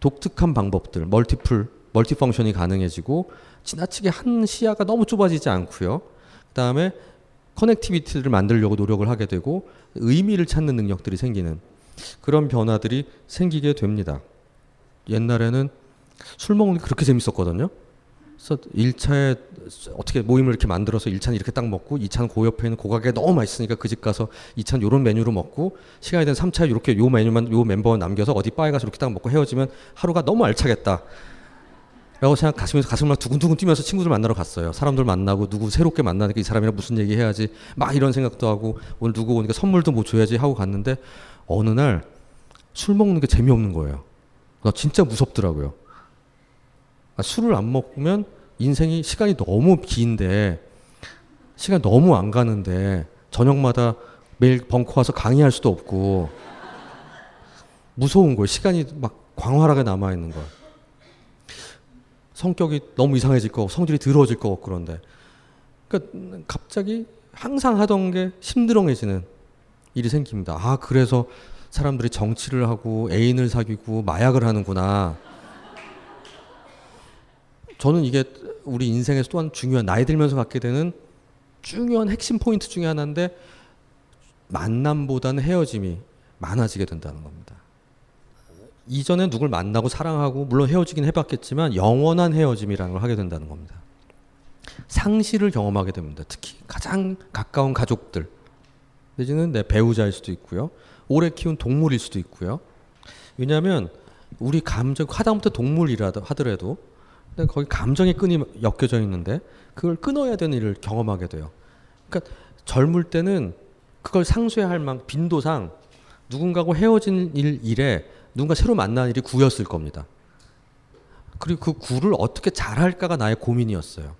독특한 방법들, multiple, multifunction이 가능해지고 지나치게 한 시야가 너무 좁아지지 않고요. 그다음에 connectivity를 만들려고 노력을 하게 되고 의미를 찾는 능력들이 생기는 그런 변화들이 생기게 됩니다. 옛날에는 술 먹는 게 그렇게 재밌었거든요. 그래서 1차에 어떻게 모임을 이렇게 만들어서 1차는 이렇게 딱 먹고 2차는 그 옆에 있는 고가게 너무 맛있으니까 그 집 가서 2차는 요런 메뉴로 먹고 시간이 된 3차에 이렇게 요 메뉴만 요 멤버 남겨서 어디 바에 가서 이렇게 딱 먹고 헤어지면 하루가 너무 알차겠다. 라고 생각하시면서 가슴 막 두근두근 뛰면서 친구들 만나러 갔어요. 사람들 만나고 누구 새롭게 만나니까 이 사람이랑 무슨 얘기 해야지 막 이런 생각도 하고 오늘 누구 오니까 선물도 뭐 줘야지 하고 갔는데 어느 날 술 먹는 게 재미없는 거예요. 나 진짜 무섭더라고요. 아, 술을 안 먹으면 인생이 시간이 너무 긴데 시간 너무 안 가는데 저녁마다 매일 벙커 와서 강의할 수도 없고 무서운 거예요. 시간이 막 광활하게 남아 있는 거. 성격이 너무 이상해질 거고 성질이 더러워질 거고 그런데 그러니까 갑자기 항상 하던 게 심드렁해지는 일이 생깁니다. 아 그래서 사람들이 정치를 하고 애인을 사귀고 마약을 하는구나. 저는 이게 우리 인생에서 또한 중요한 나이 들면서 갖게 되는 중요한 핵심 포인트 중에 하나인데 만남보다는 헤어짐이 많아지게 된다는 겁니다. 이전에 누굴 만나고 사랑하고 물론 헤어지긴 해봤겠지만 영원한 헤어짐이라는 걸 하게 된다는 겁니다. 상실을 경험하게 됩니다. 특히 가장 가까운 가족들 내지는 내 배우자일 수도 있고요. 오래 키운 동물일 수도 있고요. 왜냐하면 우리 감정 하다못해 동물이라 하더라도 근데 거기 감정의 끈이 엮여져 있는데 그걸 끊어야 되는 일을 경험하게 돼요. 그러니까 젊을 때는 그걸 상쇄할 만 빈도상 누군가하고 헤어진 일, 일에 누군가 새로 만난 일이 구였을 겁니다. 그리고 그 구를 어떻게 잘할까가 나의 고민이었어요.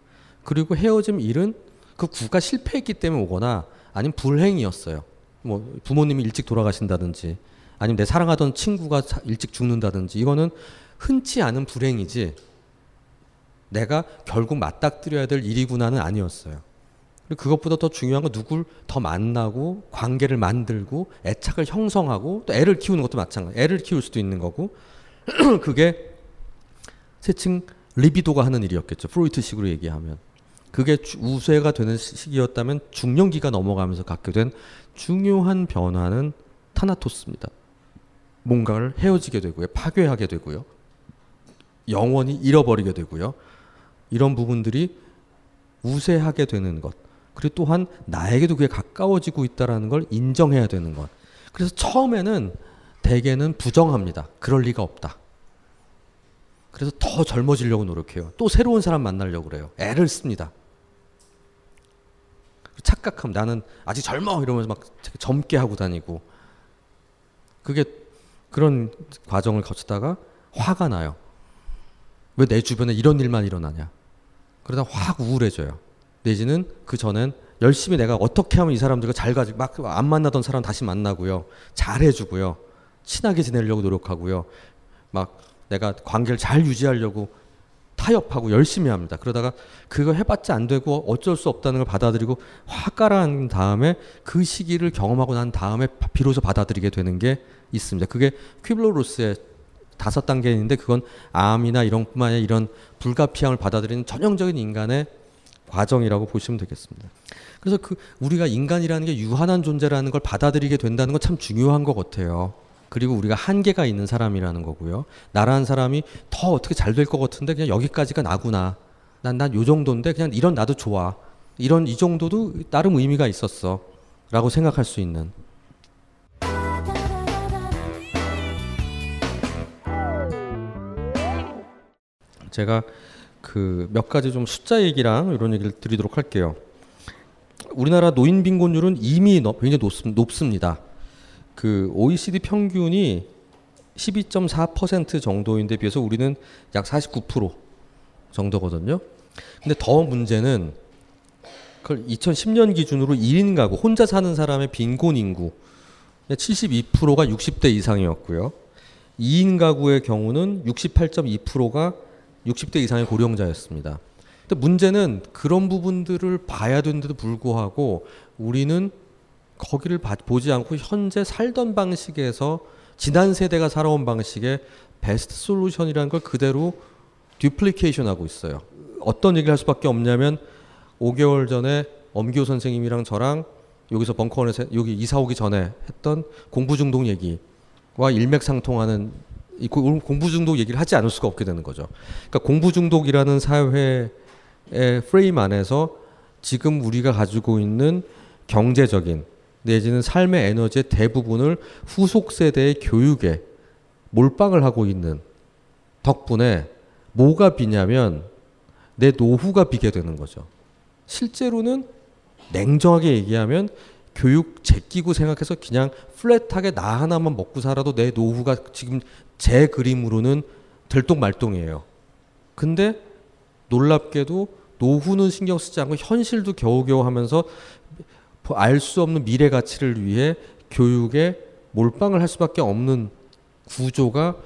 그리고 헤어짐 일은 그 구가 실패했기 때문에 오거나 아니면 불행이었어요. 뭐 부모님이 일찍 돌아가신다든지 아니면 내 사랑하던 친구가 일찍 죽는다든지 이거는 흔치 않은 불행이지 내가 결국 맞닥뜨려야 될 일이구나는 아니었어요. 그것보다 더 중요한 건 누굴 더 만나고 관계를 만들고 애착을 형성하고 또 애를 키우는 것도 마찬가지. 애를 키울 수도 있는 거고 그게 세칭 리비도가 하는 일이었겠죠. 프로이트식으로 얘기하면 그게 우세가 되는 시기였다면 중년기가 넘어가면서 갖게 된 중요한 변화는 타나토스입니다. 뭔가를 헤어지게 되고요, 파괴하게 되고요, 영원히 잃어버리게 되고요. 이런 부분들이 우세하게 되는 것. 그리고 또한 나에게도 그게 가까워지고 있다라는 걸 인정해야 되는 것. 그래서 처음에는 대개는 부정합니다. 그럴 리가 없다. 그래서 더 젊어지려고 노력해요. 또 새로운 사람 만나려고 그래요. 애를 씁니다. 착각함. 나는 아직 젊어 이러면서 막 젊게 하고 다니고 그게 그런 과정을 거치다가 화가 나요. 왜 내 주변에 이런 일만 일어나냐? 그러다 확 우울해져요. 내지는 그 전엔 열심히 내가 어떻게 하면 이 사람들과 잘 가지고 막 안 만나던 사람 다시 만나고요. 잘해주고요. 친하게 지내려고 노력하고요. 막 내가 관계를 잘 유지하려고 타협하고 열심히 합니다. 그러다가 그거 해봤자 안 되고 어쩔 수 없다는 걸 받아들이고 확 가라앉은 다음에 그 시기를 경험하고 난 다음에 비로소 받아들이게 되는 게 있습니다. 그게 퀴블로로스의 다섯 단계인데 그건 암이나 이런 뿐만 아니라 이런 불가피함을 받아들이는 전형적인 인간의 과정이라고 보시면 되겠습니다. 그래서 그 우리가 인간이라는 게 유한한 존재라는 걸 받아들이게 된다는 건 참 중요한 것 같아요. 그리고 우리가 한계가 있는 사람이라는 거고요. 나라는 사람이 더 어떻게 잘 될 것 같은데 그냥 여기까지가 나구나. 난 난 요 정도인데 그냥 이런 나도 좋아. 이런 이 정도도 나름 의미가 있었어. 라고 생각할 수 있는 제가 그 몇 가지 좀 숫자 얘기랑 이런 얘기를 드리도록 할게요. 우리나라 노인 빈곤율은 이미 너- 굉장히 높, 높습니다. 그 OECD 평균이 12.4% 정도인데 비해서 우리는 약 49% 정도거든요. 근데 더 문제는 그걸 2010년 기준으로 1인 가구 혼자 사는 사람의 빈곤 인구 72%가 60대 이상이었고요. 2인 가구의 경우는 68.2%가 60대 이상의 고령자였습니다. 근데 문제는 그런 부분들을 봐야 되는데도 불구하고 우리는 거기를 봐- 보지 않고 현재 살던 방식에서 지난 세대가 살아온 방식의 베스트 솔루션이라는 걸 그대로 듀플리케이션 하고 있어요. 어떤 얘기를 할 수밖에 없냐면 5개월 전에 엄기호 선생님이랑 저랑 여기서 벙커원에서 여기 이사 오기 전에 했던 공부 중독 얘기와 일맥상통하는 이 고- 공부 중독 얘기를 하지 않을 수가 없게 되는 거죠. 그러니까 공부 중독이라는 사회의 프레임 안에서 지금 우리가 가지고 있는 경제적인 내지는 삶의 에너지의 대부분을 후속 세대의 교육에 몰빵을 하고 있는 덕분에 뭐가 비냐면 내 노후가 비게 되는 거죠. 실제로는 냉정하게 얘기하면 교육 제끼고 생각해서 그냥 플랫하게 나 하나만 먹고 살아도 내 노후가 지금 제 그림으로는 들똥말똥이에요. 근데 놀랍게도 노후는 신경 쓰지 않고 현실도 겨우겨우 하면서 알 수 없는 미래 가치를 위해 교육에 몰빵을 할 수밖에 없는 구조가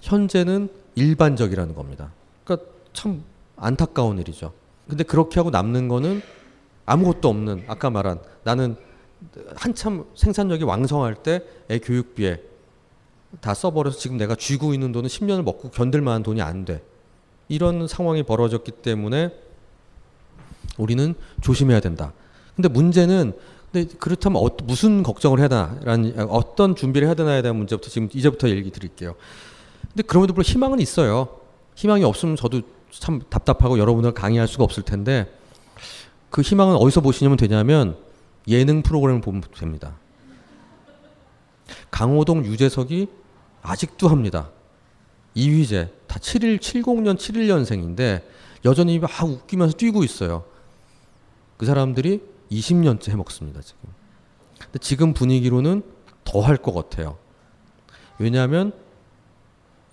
현재는 일반적이라는 겁니다. 그러니까 참 안타까운 일이죠. 근데 그렇게 하고 남는 거는 아무것도 없는 아까 말한 나는 한참 생산력이 왕성할 때 애 교육비에 다 써버려서 지금 내가 쥐고 있는 돈은 10년을 먹고 견딜 만한 돈이 안 돼. 이런 상황이 벌어졌기 때문에 우리는 조심해야 된다. 근데 문제는 근데 그렇다면 어, 무슨 걱정을 해야 되나라는 어떤 준비를 해야 되나에 대한 문제부터 지금 이제부터 얘기 드릴게요. 근데 그럼에도 불구하고 희망은 있어요. 희망이 없으면 저도 참 답답하고 여러분을 강의할 수가 없을 텐데 그 희망은 어디서 보시면 되냐면 예능 프로그램을 보면 됩니다. 강호동, 유재석이 아직도 합니다. 이휘재 다 71, 70년, 71년생인데 여전히 막 웃기면서 뛰고 있어요. 그 사람들이 20년째 해먹습니다, 지금. 근데 지금 분위기로는 더 할 것 같아요. 왜냐하면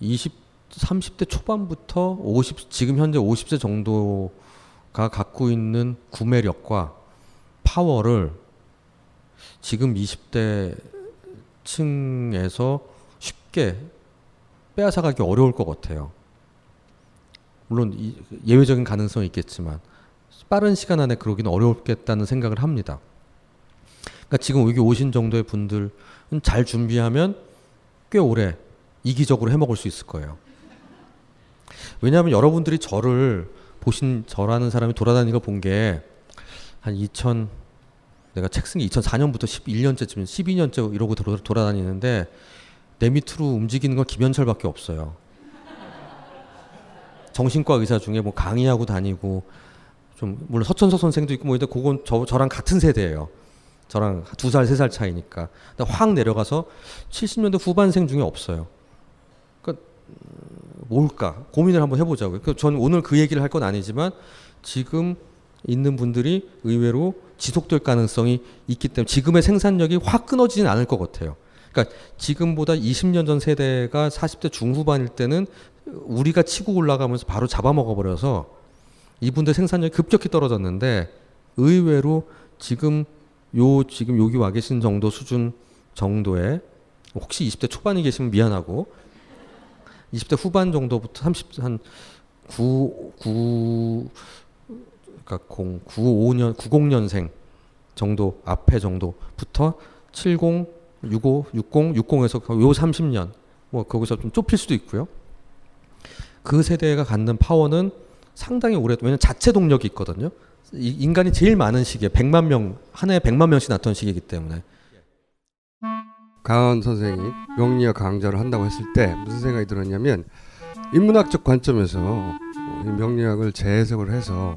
20, 30대 초반부터 50, 지금 현재 50세 정도가 갖고 있는 구매력과 파워를 지금 20대 층에서 쉽게 빼앗아가기 어려울 것 같아요. 물론 이- 예외적인 가능성이 있겠지만 빠른 시간 안에 그러기는 어렵겠다는 생각을 합니다. 그러니까 지금 여기 오신 정도의 분들은 잘 준비하면 꽤 오래 이기적으로 해먹을 수 있을 거예요. 왜냐하면 여러분들이 저를 보신 저라는 사람이 돌아다니는 걸 본 게 한 2000 내가 책 쓴 게 2004년부터 11년째쯤 12년째 이러고 돌아, 돌아 다니는데 내 밑으로 움직이는 건 김현철밖에 없어요. 정신과 의사 중에 뭐 강의하고 다니고 좀 물론 서천석 선생도 있고 뭐 이런데 그건 저 저랑 같은 세대예요. 저랑 두 살 세 살 차이니까. 근데 확 내려가서 70년대 후반생 중에 없어요. 그러니까 음, 뭘까 고민을 한번 해보자고요. 그 저는 오늘 그 얘기를 할 건 아니지만 지금 있는 분들이 의외로 지속될 가능성이 있기 때문에 지금의 생산력이 확 끊어지진 않을 것 같아요. 그러니까 지금보다 20년 전 세대가 40대 중후반일 때는 우리가 치고 올라가면서 바로 잡아먹어 버려서 이분들 생산력이 급격히 떨어졌는데 의외로 지금 요 지금 여기 와 계신 정도 수준 정도의 혹시 20대 초반에 계시면 미안하고 20대 후반 정도부터 30한 99 그러니까 0 95년 90년생 정도 앞에 정도부터 70, 65, 60, 60에서 요 30년 뭐 거기서 좀 좁힐 수도 있고요. 그 세대가 갖는 파워는 상당히 오래 왜냐면 자체 동력이 있거든요. 이 인간이 제일 많은 시기에 100만 명 한 해에 100만 명씩 낳던 시기이기 때문에 강원 선생이 명리학 강좌를 한다고 했을 때 무슨 생각이 들었냐면 인문학적 관점에서 이 명리학을 재해석을 해서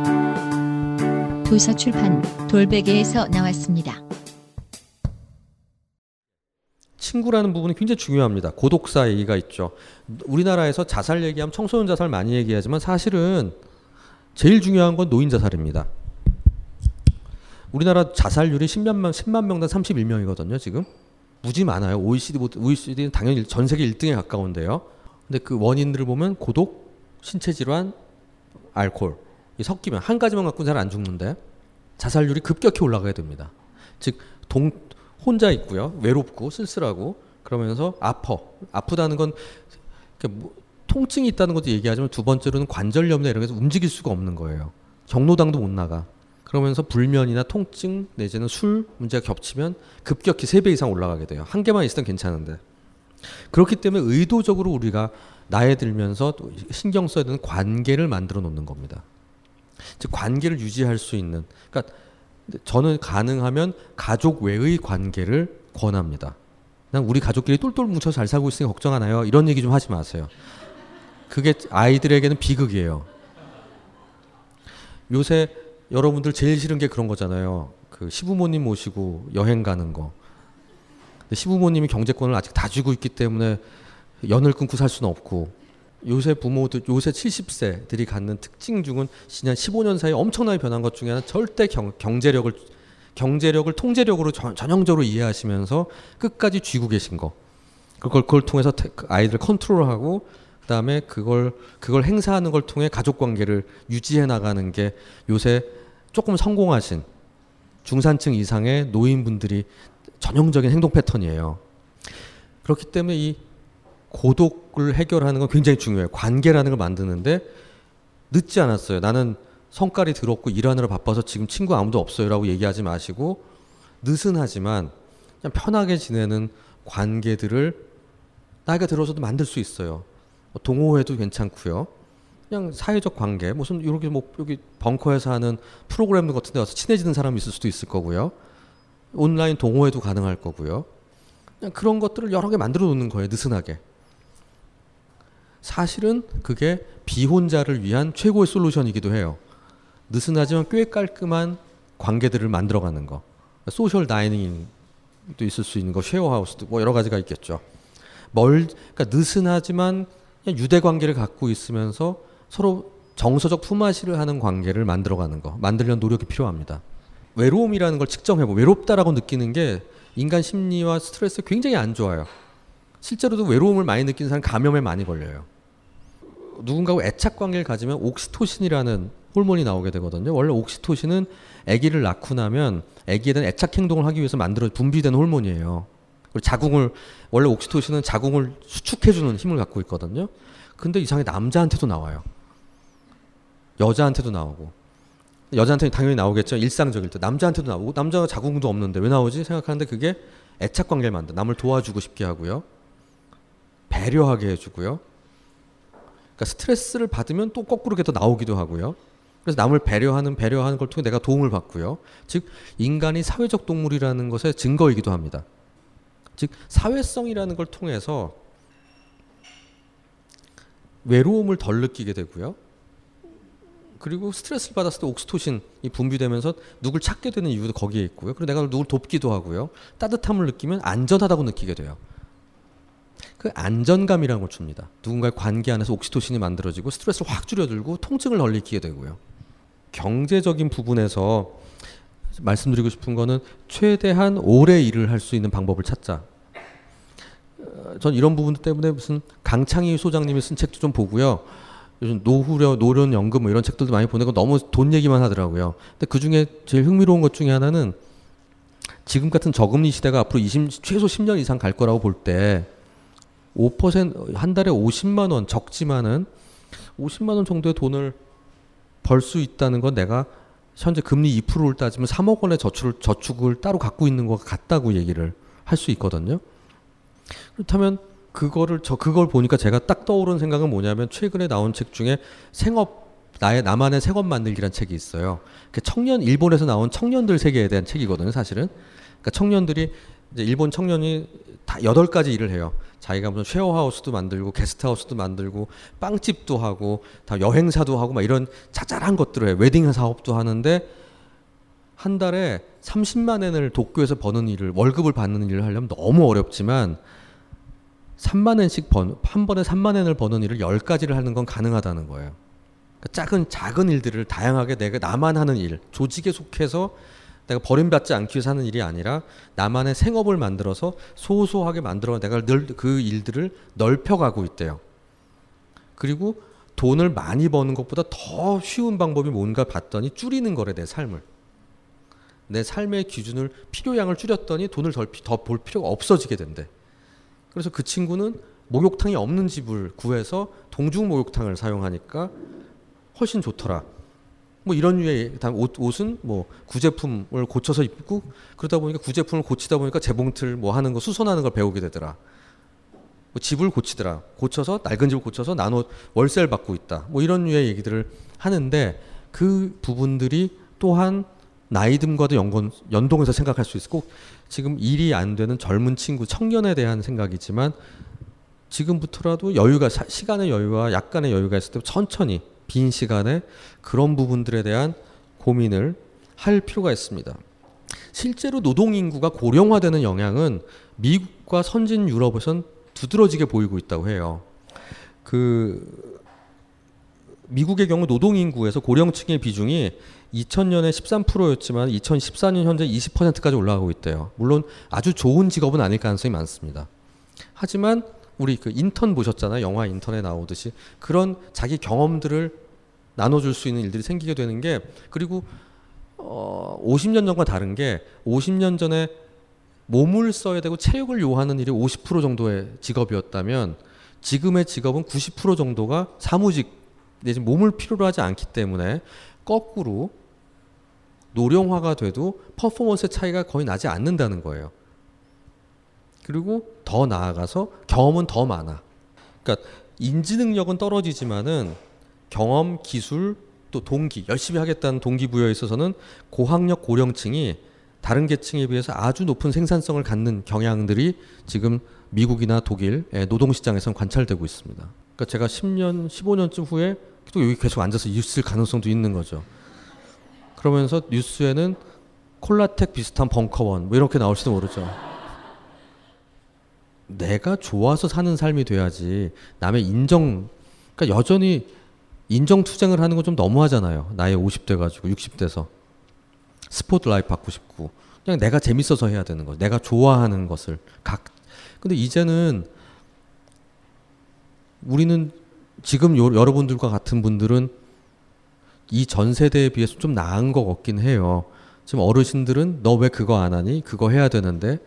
도서 출판 돌베개에서 나왔습니다. 친구라는 부분이 굉장히 중요합니다. 고독사 얘기가 있죠. 우리나라에서 자살 얘기하면 청소년 자살 많이 얘기하지만 사실은 제일 중요한 건 노인 자살입니다. 우리나라 자살률이 10만 명, 10만 명당 31명이거든요, 지금. 무지 많아요. OECD, OECD는 당연히 전 세계 1등에 가까운데요. 근데 그 원인들을 보면 고독, 신체 질환, 알코올 이 섞이면 한 가지만 갖고는 잘 안 죽는데 자살률이 급격히 올라가게 됩니다. 즉 동, 혼자 있고요, 외롭고 쓸쓸하고 그러면서 아파. 아프다는 건 뭐, 통증이 있다는 것도 얘기하지만 두 번째로는 관절염이나 이런 게서 움직일 수가 없는 거예요. 경로당도 못 나가. 그러면서 불면이나 통증 내지는 술 문제가 겹치면 급격히 세 배 이상 올라가게 돼요. 한 개만 있으면 괜찮은데. 그렇기 때문에 의도적으로 우리가 나이 들면서 신경 써야 되는 관계를 만들어 놓는 겁니다. 즉 관계를 유지할 수 있는 그러니까 저는 가능하면 가족 외의 관계를 권합니다. 그냥 우리 가족끼리 똘똘 뭉쳐 잘 살고 있으니 걱정 안 해요. 이런 얘기 좀 하지 마세요. 그게 아이들에게는 비극이에요. 요새 여러분들 제일 싫은 게 그런 거잖아요. 그 시부모님 모시고 여행 가는 거. 시부모님이 경제권을 아직 다 쥐고 있기 때문에 연을 끊고 살 수는 없고 요새 부모들 요새 70세들이 갖는 특징 중은 지난 15년 사이에 엄청나게 변한 것 중에 하나 절대 경, 경제력을 경제력을 통제력으로 전, 전형적으로 이해하시면서 끝까지 쥐고 계신 거. 그걸 그걸 통해서 그 아이들 컨트롤하고 그다음에 그걸 그걸 행사하는 걸 통해 가족 관계를 유지해 나가는 게 요새 조금 성공하신 중산층 이상의 노인분들이 전형적인 행동 패턴이에요. 그렇기 때문에 이 고독 을 해결하는 건 굉장히 중요해요. 관계라는 걸 만드는데 늦지 않았어요. 나는 성깔이 들었고 일하느라 바빠서 지금 친구 아무도 없어요라고 얘기하지 마시고 느슨하지만 그냥 편하게 지내는 관계들을 나이가 들어서도 만들 수 있어요. 뭐 동호회도 괜찮고요. 그냥 사회적 관계 무슨 이렇게 뭐 여기 벙커에서 하는 프로그램 같은 데 와서 친해지는 사람이 있을 수도 있을 거고요. 온라인 동호회도 가능할 거고요. 그냥 그런 것들을 여러 개 만들어 놓는 거예요. 느슨하게. 사실은 그게 비혼자를 위한 최고의 솔루션이기도 해요. 느슨하지만 꽤 깔끔한 관계들을 만들어가는 거. social dining도 있을 수 있는 거, 쉐어하우스도 뭐 여러 가지가 있겠죠. 멀, 그러니까 느슨하지만 유대 관계를 갖고 있으면서 서로 정서적 품앗이를 하는 관계를 만들어가는 거, 만들려는 노력이 필요합니다. 외로움이라는 걸 측정해보. 외롭다라고 느끼는 게 인간 심리와 스트레스 굉장히 안 좋아요. 실제로도 외로움을 많이 느끼는 사람 감염에 많이 걸려요. 누군가하고 애착 관계를 가지면 옥시토신이라는 호르몬이 나오게 되거든요. 원래 옥시토신은 아기를 낳고 나면 아기에 대한 애착 행동을 하기 위해서 만들어 분비되는 호르몬이에요. 그리고 자궁을 원래 옥시토신은 자궁을 수축해 주는 힘을 갖고 있거든요. 근데 이상하게 남자한테도 나와요. 여자한테도 나오고. 여자한테는 당연히 나오겠죠. 일상적일 때. 남자한테도 나오고 남자가 자궁도 없는데 왜 나오지 생각하는데 그게 애착 관계를 만든 남을 도와주고 싶게 하고요. 배려하게 해주고요. 그러니까 스트레스를 받으면 또 거꾸로 더 나오기도 하고요. 그래서 남을 배려하는 배려하는 걸 통해 내가 도움을 받고요. 즉 인간이 사회적 동물이라는 것의 증거이기도 합니다. 즉 사회성이라는 걸 통해서 외로움을 덜 느끼게 되고요. 그리고 스트레스를 받았을 때 옥시토신이 분비되면서 누굴 찾게 되는 이유도 거기에 있고요. 그리고 내가 누굴 돕기도 하고요. 따뜻함을 느끼면 안전하다고 느끼게 돼요. 그 안전감이라는 걸 줍니다. 누군가의 관계 안에서 옥시토신이 만들어지고 스트레스를 확 줄여들고 통증을 덜 느끼게 되고요. 경제적인 부분에서 말씀드리고 싶은 거는 최대한 오래 일을 할 수 있는 방법을 찾자. 어, 전 이런 부분들 때문에 무슨 강창희 소장님이 쓴 책도 좀 보고요. 요즘 노후려 노련 연금 뭐 이런 책들도 많이 보내고 너무 돈 얘기만 하더라고요. 근데 그 중에 제일 흥미로운 것 중에 하나는 지금 같은 저금리 시대가 앞으로 20, 최소 10년 이상 갈 거라고 볼 때 5%한 달에 50만 원 적지만은 50만 원 정도의 돈을 벌 수 있다는 건 내가 현재 금리 2%를 따지면 3억 원의 저축을 저축을 따로 갖고 있는 것 같다고 얘기를 할 수 있거든요. 그렇다면 그거를 저 그걸 보니까 제가 딱 떠오른 생각은 뭐냐면 최근에 나온 책 중에 생업 나의 나만의 생업 만들기란 책이 있어요. 그 청년 일본에서 나온 청년들 세계에 대한 책이거든요, 사실은. 그러니까 청년들이 이제 일본 청년이 다 여덟 가지 일을 해요. 자기가 무슨 쉐어하우스도 만들고 게스트하우스도 만들고 빵집도 하고 다 여행사도 하고 막 이런 자잘한 것들을 해요. 웨딩 사업도 하는데 한 달에 30만 엔을 도쿄에서 버는 일을 월급을 받는 일을 하려면 너무 어렵지만 3만 엔씩 번, 한 번에 3만 엔을 버는 일을 10가지를 하는 건 가능하다는 거예요. 그러니까 작은 작은 일들을 다양하게 내가 나만 하는 일, 조직에 속해서 내가 버림받지 않기 위해서 하는 일이 아니라 나만의 생업을 만들어서 소소하게 만들어 내가 늘 그 일들을 넓혀가고 있대요. 그리고 돈을 많이 버는 것보다 더 쉬운 방법이 뭔가 봤더니 줄이는 거래 내 삶을. 내 삶의 기준을 필요량을 줄였더니 돈을 더볼 필요가 없어지게 된대. 그래서 그 친구는 목욕탕이 없는 집을 구해서 동중 목욕탕을 사용하니까 훨씬 좋더라. 뭐 이런 류의 옷, 옷은 뭐 구제품을 고쳐서 입고 그러다 보니까 구제품을 고치다 보니까 재봉틀 뭐 하는 거 수선하는 걸 배우게 되더라. 뭐 집을 고치더라. 고쳐서 낡은 집을 고쳐서 나눠 월세를 받고 있다. 뭐 이런 류의 얘기들을 하는데 그 부분들이 또한 나이 듦과도 연관, 연동해서 생각할 수 있고 꼭 지금 일이 안 되는 젊은 친구 청년에 대한 생각이지만 지금부터라도 여유가 시간의 여유와 약간의 여유가 있을 때 천천히 빈 시간에 그런 부분들에 대한 고민을 할 필요가 있습니다. 실제로 노동 인구가 고령화되는 영향은 미국과 선진 유럽에선 두드러지게 보이고 있다고 해요. 그 미국의 경우 노동 인구에서 고령층의 비중이 2000년에 13%였지만 2014년 현재 20%까지 올라가고 있대요. 물론 아주 좋은 직업은 아닐 가능성이 많습니다. 하지만 우리 그 인턴 보셨잖아요. 영화 인턴에 나오듯이 그런 자기 경험들을 나눠줄 수 있는 일들이 생기게 되는 게 그리고 어 50년 전과 다른 게 50년 전에 몸을 써야 되고 체력을 요하는 일이 50% 정도의 직업이었다면 지금의 직업은 90% 정도가 사무직 내지 몸을 필요로 하지 않기 때문에 거꾸로 노령화가 돼도 퍼포먼스 차이가 거의 나지 않는다는 거예요. 그리고 더 나아가서 경험은 더 많아. 그러니까 인지 능력은 떨어지지만은 경험, 기술, 또 동기, 열심히 하겠다는 동기부여에 있어서는 고학력 고령층이 다른 계층에 비해서 아주 높은 생산성을 갖는 경향들이 지금 미국이나 독일의 노동시장에선 관찰되고 있습니다. 그러니까 제가 10년, 15년쯤 후에 또 여기 계속 앉아서 있을 가능성도 있는 거죠. 그러면서 뉴스에는 콜라텍 비슷한 벙커원 뭐 이렇게 나올지도 모르죠. 내가 좋아서 사는 삶이 돼야지 남의 인정 그러니까 여전히 인정 투쟁을 하는 건 좀 너무하잖아요. 나이 50대 가지고 60대서 스포트라이트 받고 싶고 그냥 내가 재밌어서 해야 되는 거. 내가 좋아하는 것을 각 근데 이제는 우리는 지금 요, 여러분들과 같은 분들은 이 전 세대에 비해서 좀 나은 것 같긴 해요. 지금 어르신들은 너 왜 그거 안 하니? 그거 해야 되는데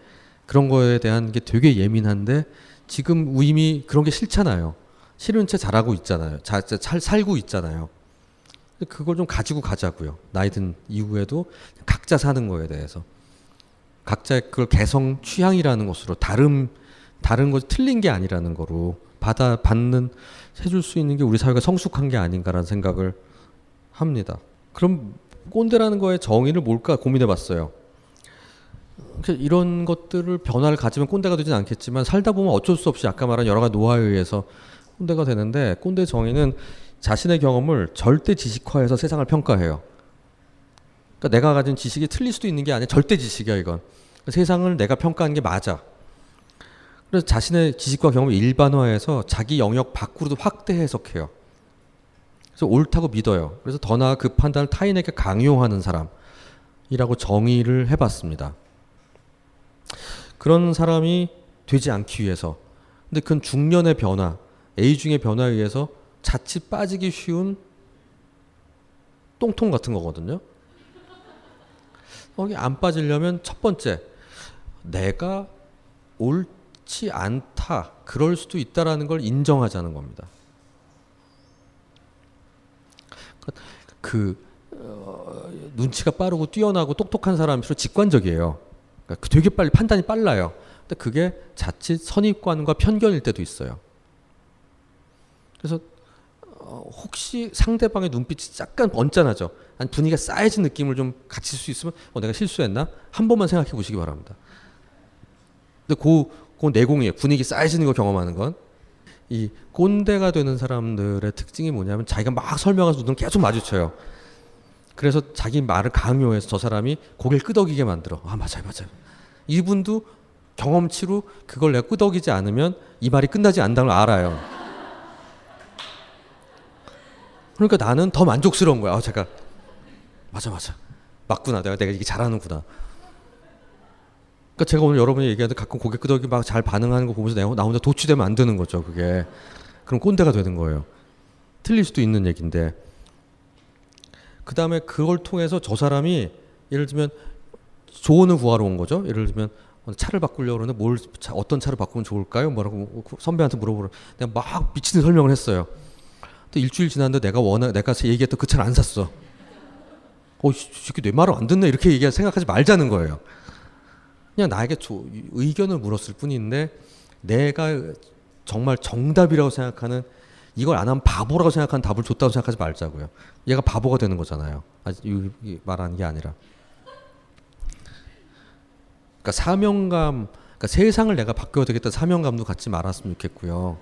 그런 거에 대한 게 되게 예민한데 지금 이미 그런 게 싫잖아요. 싫은 채 잘하고 있잖아요. 잘, 잘 살고 있잖아요. 그걸 좀 가지고 가자고요. 나이 든 이후에도 각자 사는 거에 대해서. 각자의 그걸 개성 취향이라는 것으로 다른 다른 것 틀린 게 아니라는 거로 받아 받는 해줄 수 있는 게 우리 사회가 성숙한 게 아닌가라는 생각을 합니다. 그럼 꼰대라는 거의 정의를 뭘까 고민해봤어요. 이런 것들을 변화를 가지면 꼰대가 되진 않겠지만 살다 보면 어쩔 수 없이 아까 말한 여러 가지 노화에 의해서 꼰대가 되는데 꼰대 정의는 자신의 경험을 절대 지식화해서 세상을 평가해요. 그러니까 내가 가진 지식이 틀릴 수도 있는 게 아니라 절대 지식이야 이건. 세상을 내가 평가하는 게 맞아. 그래서 자신의 지식과 경험을 일반화해서 자기 영역 밖으로도 확대 해석해요. 그래서 옳다고 믿어요. 그래서 더 나아 그 판단을 타인에게 강요하는 사람. 이라고 정의를 해봤습니다. 그런 사람이 되지 않기 위해서 근데 그건 중년의 변화, 에이중의 변화에 의해서 자칫 빠지기 쉬운 똥통 같은 거거든요. 거기 안 빠지려면 첫 번째 내가 옳지 않다 그럴 수도 있다라는 걸 인정하자는 겁니다. 그 어, 눈치가 빠르고 뛰어나고 똑똑한 사람일수록 직관적이에요. 그러니까 되게 빨리 판단이 빨라요. 근데 그게 자칫 선입관과 편견일 때도 있어요. 그래서 어, 혹시 상대방의 눈빛이 약간 언짢아져. 아니 분위기가 쌓여진 느낌을 좀 갖출 수 있으면 어, 내가 실수했나? 한 번만 생각해 보시기 바랍니다. 근데 그, 그 내공이에요. 분위기 쌓여지는 거 경험하는 건. 이 꼰대가 되는 사람들의 특징이 뭐냐면 자기가 막 설명해서 눈을 계속 마주쳐요. 그래서 자기 말을 강요해서 저 사람이 고개를 끄덕이게 만들어. 아, 맞아요, 맞아요. 이분도 경험치로 그걸 내가 끄덕이지 않으면 이 말이 끝나지 않다는 걸 알아요. 그러니까 나는 더 만족스러운 거야. 아, 제가 맞아, 맞아. 맞구나. 내가 내가 이게 잘하는구나. 그러니까 제가 오늘 여러분이 얘기하는데 가끔 고개 끄덕이 막 잘 반응하는 거 보면서 내가 나 혼자 도취되면 안 되는 거죠. 그게 그럼 꼰대가 되는 거예요. 틀릴 수도 있는 얘기인데 그 다음에 그걸 통해서 저 사람이 예를 들면 조언을 구하러 온 거죠. 예를 들면 차를 바꾸려고 그러는데 뭘 어떤 차를 바꾸면 좋을까요? 뭐라고 선배한테 물어보러 내가 막 미치는 설명을 했어요. 근데 일주일 지났는데 내가 원하 내가 얘기했던 그 차를 안 샀어. 어, 이게 내 말을 안 듣네 이렇게 얘기 생각하지 말자는 거예요. 그냥 나에게 조, 의견을 물었을 뿐인데 내가 정말 정답이라고 생각하는 이걸 안 하면 바보라고 생각하는 답을 줬다고 생각하지 말자고요. 얘가 바보가 되는 거잖아요. 말하는 게 아니라. 그러니까 사명감, 그러니까 세상을 내가 바뀌어야 되겠다 사명감도 갖지 말았으면 좋겠고요.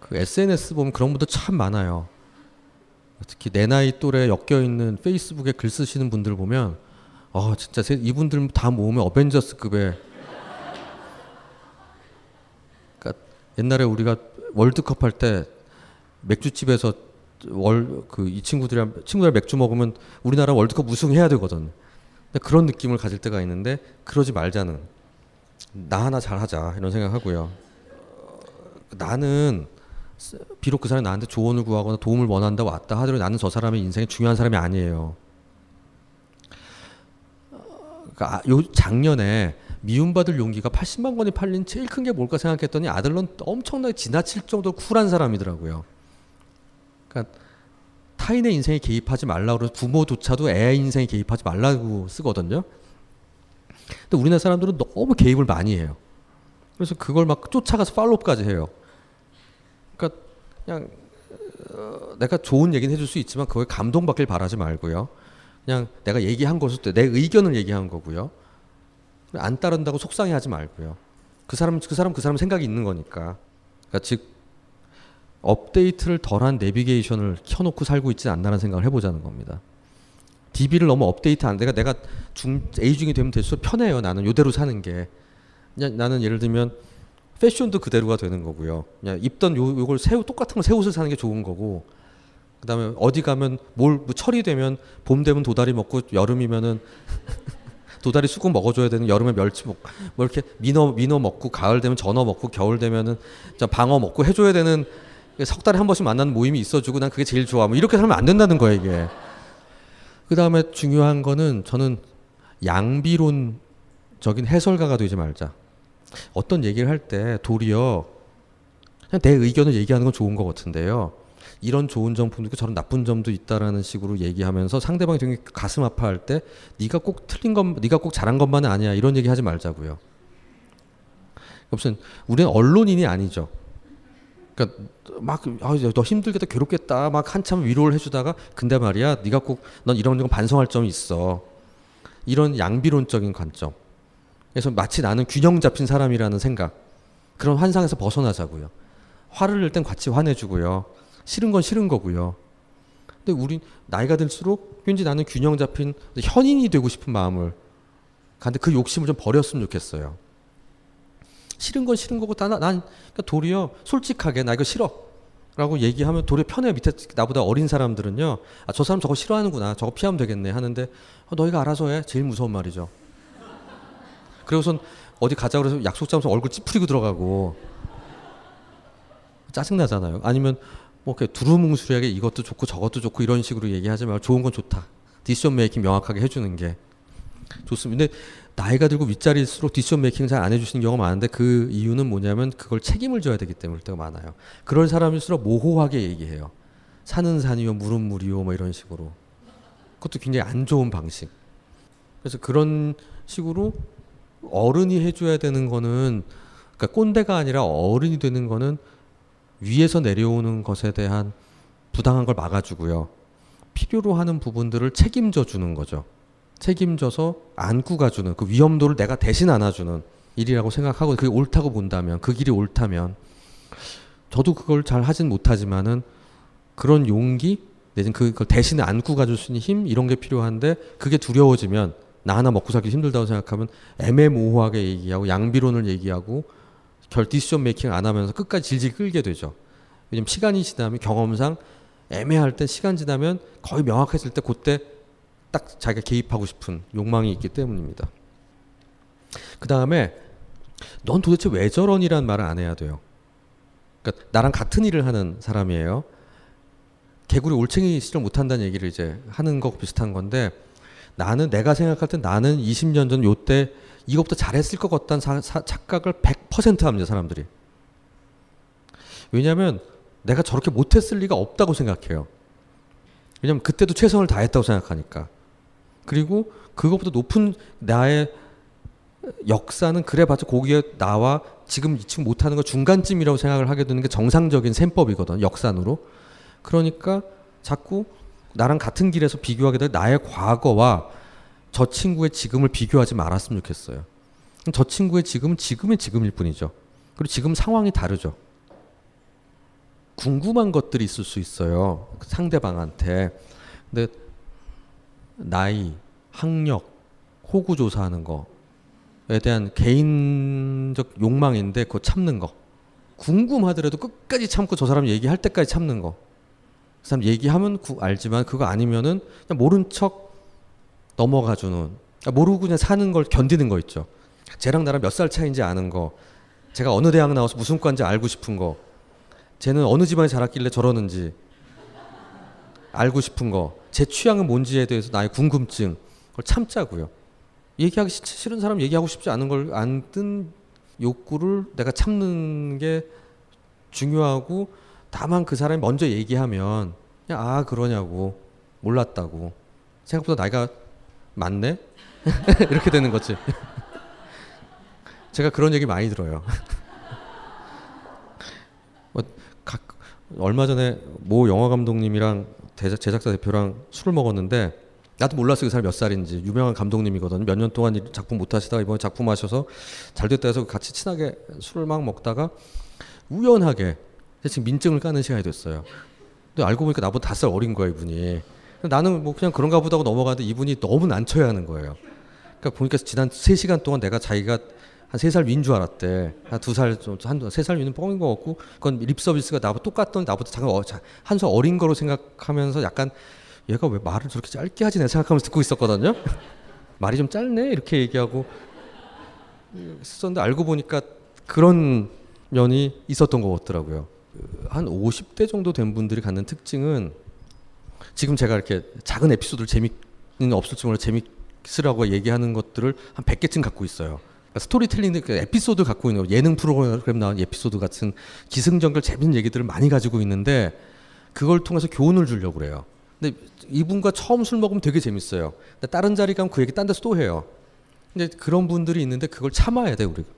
그 SNS 보면 그런 분들 참 많아요. 특히 내 나이 또래 엮여 있는 페이스북에 글 쓰시는 분들 보면 아 진짜 이분들 다 모으면 어벤져스급의 그러니까 옛날에 우리가 월드컵 할 때 맥주집에서 월 그 이 친구들이랑 친구들 맥주 먹으면 우리나라 월드컵 우승해야 되거든. 그런 느낌을 가질 때가 있는데 그러지 말자는 나 하나 잘하자 이런 생각하고요. 나는 비록 그 사람이 나한테 조언을 구하거나 도움을 원한다 왔다 하더라도 나는 저 사람의 인생에 중요한 사람이 아니에요. 그러니까 아, 요 작년에 미움받을 용기가 80만 권이 팔린 제일 큰 게 뭘까 생각했더니 아들론 엄청나게 지나칠 정도로 쿨한 사람이더라고요. 그러니까 타인의 인생에 개입하지 말라고 부모조차도 애 인생에 개입하지 말라고 쓰거든요. 근데 우리나라 사람들은 너무 개입을 많이 해요. 그래서 그걸 막 쫓아가서 팔로우까지 해요. 그러니까 그냥 어, 내가 좋은 얘기는 해줄 수 있지만 그걸 감동받길 바라지 말고요. 그냥 내가 얘기한 것을 내 의견을 얘기한 거고요. 안 따른다고 속상해하지 말고요. 그 사람 그 사람 그 사람 생각이 있는 거니까. 그러니까 즉 업데이트를 덜한 내비게이션을 켜놓고 살고 있지 않나라는 생각을 해보자는 겁니다. DB를 너무 업데이트 안 내가 내가 중 에이중이 되면 될수록 편해요. 나는 요대로 사는 게. 그냥 나는 예를 들면 패션도 그대로가 되는 거고요. 그냥 입던 요 요걸 새 똑같은 걸 새 옷을 사는 게 좋은 거고. 그다음에 어디 가면 뭘 뭐 철이 되면 봄 되면 도다리 먹고 여름이면은 도다리 수국 먹어줘야 되는 여름에 멸치 먹, 뭐 이렇게 민어 민어 먹고 가을 되면 전어 먹고 겨울 되면은 방어 먹고 해줘야 되는 석 달에 한 번씩 만나는 모임이 있어주고 난 그게 제일 좋아. 뭐 이렇게 살면 안 된다는 거예요 이게. 그 다음에 중요한 거는 저는 양비론적인 해설가가 되지 말자. 어떤 얘기를 할 때 도리어 그냥 내 의견을 얘기하는 건 좋은 것 같은데요. 이런 좋은 점도 있고 저런 나쁜 점도 있다라는 식으로 얘기하면서 상대방이 되게 가슴 아파할 때 네가 꼭 틀린 것, 네가 꼭 잘한 것만은 아니야 이런 얘기 하지 말자고요. 무슨 우리는 언론인이 아니죠. 그러니까 막 아, 너 힘들겠다 괴롭겠다 막 한참 위로를 해주다가 근데 말이야 네가 꼭 넌 이런 거 반성할 점이 있어. 이런 양비론적인 관점. 그래서 마치 나는 균형 잡힌 사람이라는 생각 그런 환상에서 벗어나자고요. 화를 낼 땐 같이 화내주고요. 싫은 건 싫은 거고요. 근데 우리 나이가 들수록 왠지 나는 균형 잡힌 현인이 되고 싶은 마음을 근데 그 욕심을 좀 버렸으면 좋겠어요. 싫은 건 싫은 거고 난, 난 그러니까 도리어 솔직하게 나 이거 싫어. 라고 얘기하면 도리어 편해 밑에 나보다 어린 사람들은요. 아, 저 사람 저거 싫어하는구나. 저거 피하면 되겠네 하는데 어, 너희가 알아서 해. 제일 무서운 말이죠. 그리고선 어디 가자 그래서 약속 잡아서 얼굴 찌푸리고 들어가고 짜증 나잖아요. 아니면 뭐 이렇게 두루뭉술하게 이것도 좋고 저것도 좋고 이런 식으로 얘기하지 말고 좋은 건 좋다. decision making 명확하게 해주는 게 좋습니다. 근데 나이가 들고 윗자리일수록 decision making 잘 안 해주시는 경우가 많은데 그 이유는 뭐냐면 그걸 책임을 져야 되기 때문일 때가 많아요. 그럴 사람일수록 모호하게 얘기해요. 산은 산이요, 물은 물이요, 뭐 이런 식으로. 그것도 굉장히 안 좋은 방식. 그래서 그런 식으로 어른이 해줘야 되는 거는 그러니까 꼰대가 아니라 어른이 되는 거는 위에서 내려오는 것에 대한 부당한 걸 막아주고요. 필요로 하는 부분들을 책임져 주는 거죠. 책임져서 안고 가주는 그 위험도를 내가 대신 안아주는 일이라고 생각하고 그게 옳다고 본다면 그 길이 옳다면 저도 그걸 잘 하진 못하지만은 그런 용기 내지는 그걸 대신에 안고 가줄 수 있는 힘 이런 게 필요한데 그게 두려워지면 나 하나 먹고 살기 힘들다고 생각하면 애매모호하게 얘기하고 양비론을 얘기하고 결 디시전 메이킹 안 하면서 끝까지 질질 끌게 되죠. 왜냐면 시간이 지나면 경험상 애매할 때 시간 지나면 거의 명확해질 때 그때 딱 자기가 개입하고 싶은 욕망이 있기 때문입니다. 그 다음에 넌 도대체 왜 저런이란 말을 안 해야 돼요. 그러니까 나랑 같은 일을 하는 사람이에요. 개구리 올챙이 시절 못한다는 얘기를 이제 하는 거 비슷한 건데 나는 내가 생각할 때 나는 20년 전 요때 이것보다 잘했을 것 같다는 사, 사, 착각을 100% 합니다 사람들이. 왜냐하면 내가 저렇게 못했을 리가 없다고 생각해요. 왜냐하면 그때도 최선을 다했다고 생각하니까. 그리고 그것보다 높은 나의 역사는 그래봤자 거기에 나와 지금 지금 못하는 거 중간쯤이라고 생각을 하게 되는 게 정상적인 셈법이거든 역산으로. 그러니까 자꾸 나랑 같은 길에서 비교하게 될 나의 과거와 저 친구의 지금을 비교하지 말았으면 좋겠어요. 저 친구의 지금은 지금의 지금일 뿐이죠. 그리고 지금 상황이 다르죠. 궁금한 것들이 있을 수 있어요. 상대방한테. 근데 나이, 학력, 호구 조사하는 거에 대한 개인적 욕망인데 그거 참는 거. 궁금하더라도 끝까지 참고 저 사람 얘기할 때까지 참는 거. 그 사람 얘기하면 구, 알지만 그거 아니면은 모른 척 넘어가주는 모르고 그냥 사는 걸 견디는 거 있죠. 쟤랑 나랑 몇 살 차이인지 아는 거. 제가 어느 대학 나와서 무슨 과인지 알고 싶은 거. 쟤는 어느 집안에 자랐길래 저러는지 알고 싶은 거. 제 취향은 뭔지에 대해서 나의 궁금증. 그걸 참자고요. 얘기하기 싫은 사람 얘기하고 싶지 않은 걸안든 욕구를 내가 참는 게 중요하고 다만 그 사람이 먼저 얘기하면 그냥 아 그러냐고 몰랐다고 생각보다 나이가 많네? 이렇게 되는 거지. 제가 그런 얘기 많이 들어요. 뭐 각, 얼마 전에 모 영화 감독님이랑 대작, 제작사 대표랑 술을 먹었는데 나도 몰랐어 그 사람 몇 살인지. 유명한 감독님이거든요. 몇 년 동안 작품 못 하시다가 이번에 작품 하셔서 잘 됐다 해서 같이 친하게 술을 막 먹다가 우연하게 지금 민증을 까는 시간이 됐어요. 근데 알고 보니까 나보다 다섯 살 어린 거야 이분이. 나는 뭐 그냥 그런가 보다고 넘어가는데 이분이 너무 난처해 하는 거예요. 그러니까 보니까 지난 3시간 동안 내가 자기가 한세살 위인 줄 알았대. 한두 살, 한세 살 위는 뻥인 것 같고, 그건 립 서비스가 나보다 똑같던 나보다 잠깐 어, 한살 어린 거로 생각하면서 약간 얘가 왜 말을 저렇게 짧게 하지 내 생각하면서 듣고 있었거든요. 말이 좀 짧네 이렇게 얘기하고 썼는데 알고 보니까 그런 면이 있었던 것 같더라고요. 한 50대 정도 된 분들이 갖는 특징은 지금 제가 이렇게 작은 에피소드를 재미는 없을지 몰라 재밌으라고 얘기하는 것들을 한 100개쯤 갖고 있어요. 그러니까 스토리텔링 그 에피소드 갖고 있는 거, 예능 프로그램 나온 에피소드 같은 기승전결 재밌는 얘기들을 많이 가지고 있는데 그걸 통해서 교훈을 주려고 그래요. 근데 이분과 처음 술 먹으면 되게 재밌어요. 근데 다른 자리 가면 그 얘기 딴 데서 또 해요. 근데 그런 분들이 있는데 그걸 참아야 돼 우리가.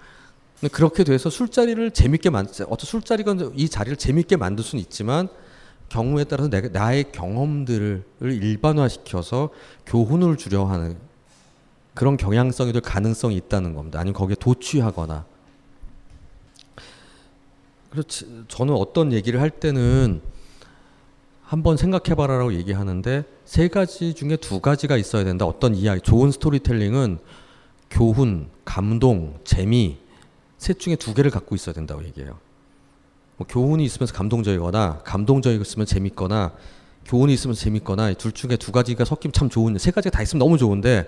그렇게 돼서 술자리를 재밌게 만 어떤 술자리가 이 자리를 재밌게 만들 수는 있지만 경우에 따라서 내가 나의 경험들을 일반화시켜서 교훈을 주려 하는 그런 경향성이 될 가능성이 있다는 겁니다. 아니면 거기에 도취하거나. 그렇지. 저는 어떤 얘기를 할 때는 한번 생각해봐라라고 얘기하는데 세 가지 중에 두 가지가 있어야 된다. 어떤 이야기, 좋은 스토리텔링은 교훈, 감동, 재미 셋 중에 두 개를 갖고 있어야 된다고 얘기해요. 뭐 교훈이 있으면서 감동적이거나 감동적이었으면 재밌거나 교훈이 있으면 재밌거나 둘 중에 두 가지가 섞이면 참 좋은데 세 가지가 다 있으면 너무 좋은데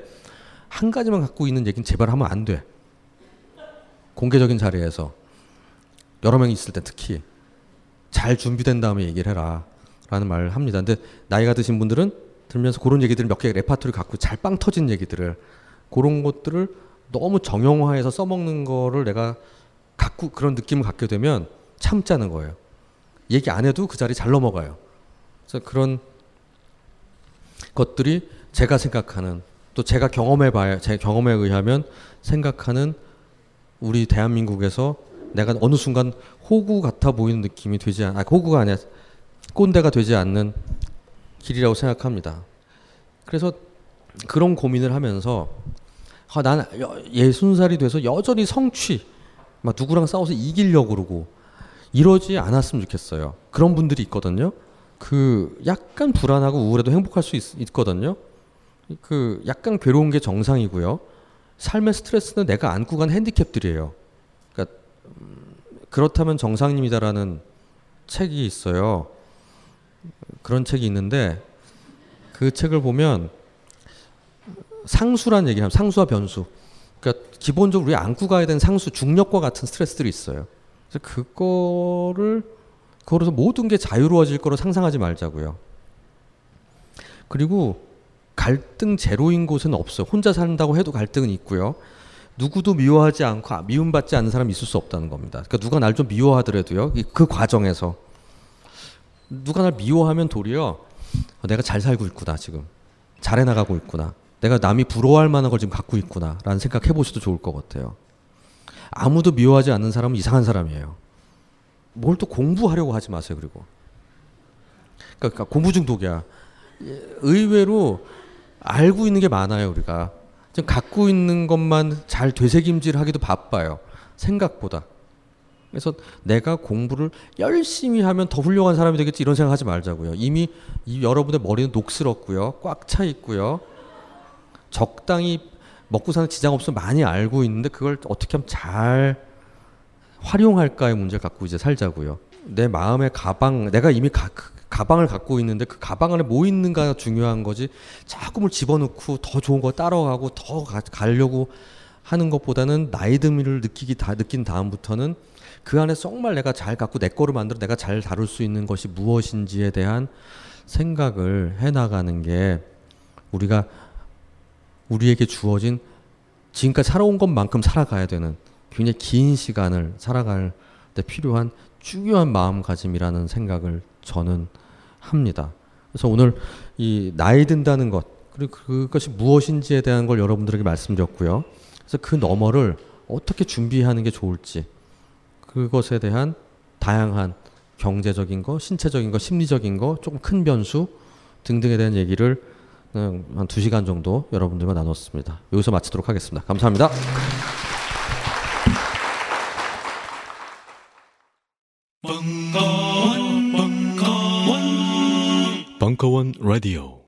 한 가지만 갖고 있는 얘기는 제발 하면 안 돼. 공개적인 자리에서 여러 명이 있을 때 특히 잘 준비된 다음에 얘기를 해라. 라는 말을 합니다. 근데 나이가 드신 분들은 들면서 그런 얘기들을 몇개 레파토리 갖고 잘 빵 터진 얘기들을 그런 것들을 너무 정형화해서 써먹는 거를 내가 갖고 그런 느낌을 갖게 되면 참자는 거예요. 얘기 안 해도 그 자리 잘 넘어가요. 그래서 그런 것들이 제가 생각하는 또 제가 경험해 봐야 제 경험에 의하면 생각하는 우리 대한민국에서 내가 어느 순간 호구 같아 보이는 느낌이 되지 않, 아 호구가 아니야 꼰대가 되지 않는 길이라고 생각합니다. 그래서 그런 고민을 하면서 아, 나는 예순 살이 돼서 여전히 성취, 막 누구랑 싸워서 이기려고 그러고 이러지 않았으면 좋겠어요. 그런 분들이 있거든요. 그 약간 불안하고 우울해도 행복할 수 있, 거든요. 그 약간 괴로운 게 정상이고요. 삶의 스트레스는 내가 안고 간 핸디캡들이에요. 그러니까 음, 그렇다면 정상입니다라는 책이 있어요. 그런 책이 있는데 그 책을 보면 상수란 얘기하면 상수와 변수. 그러니까 기본적으로 우리 안고 가야 되는 상수, 중력과 같은 스트레스들이 있어요. 그래서 그거를 그거로서 모든 게 자유로워질 거로 상상하지 말자고요. 그리고 갈등 제로인 곳은 없어요. 혼자 산다고 해도 갈등은 있고요. 누구도 미워하지 않고 미움받지 않는 사람이 있을 수 없다는 겁니다. 그러니까 누가 날 좀 미워하더라도요. 그 과정에서 누가 날 미워하면 도리어 내가 잘 살고 있구나 지금 잘해 나가고 있구나 내가 남이 부러워할 만한 걸 지금 갖고 있구나라는 생각 해 보셔도 좋을 것 같아요. 아무도 미워하지 않는 사람은 이상한 사람이에요. 뭘 또 공부하려고 하지 마세요. 그리고 그러니까 공부 중독이야. 의외로 알고 있는 게 많아요. 우리가 지금 갖고 있는 것만 잘 되새김질하기도 바빠요. 생각보다. 그래서 내가 공부를 열심히 하면 더 훌륭한 사람이 되겠지 이런 생각하지 말자고요. 이미 이 여러분의 머리는 녹슬었고요. 꽉 차 있고요. 적당히 먹고 사는 지장 없으면 많이 알고 있는데 그걸 어떻게 하면 잘 활용할까의 문제를 갖고 이제 살자고요. 내 마음의 가방, 내가 이미 가, 그 가방을 갖고 있는데 그 가방 안에 뭐 있는가가 중요한 거지. 자꾸 뭘 집어넣고 더 좋은 거 따라가고 더 가, 가려고 하는 것보다는 나이 듦을 느끼기 다 느낀 다음부터는 그 안에 정말 내가 잘 갖고 내 거를 만들어 내가 잘 다룰 수 있는 것이 무엇인지에 대한 생각을 해 나가는 게 우리가 우리에게 주어진 지금까지 살아온 것만큼 살아가야 되는 굉장히 긴 시간을 살아갈 때 필요한 중요한 마음가짐이라는 생각을 저는 합니다. 그래서 오늘 이 나이 든다는 것 그리고 그것이 무엇인지에 대한 걸 여러분들에게 말씀드렸고요. 그래서 그 너머를 어떻게 준비하는 게 좋을지 그것에 대한 다양한 경제적인 거, 신체적인 거, 심리적인 거, 조금 큰 변수 등등에 대한 얘기를 한두 시간 정도 여러분들과 나눴습니다. 여기서 마치도록 하겠습니다. 감사합니다. 벙커원, 벙커원, 벙커원 라디오.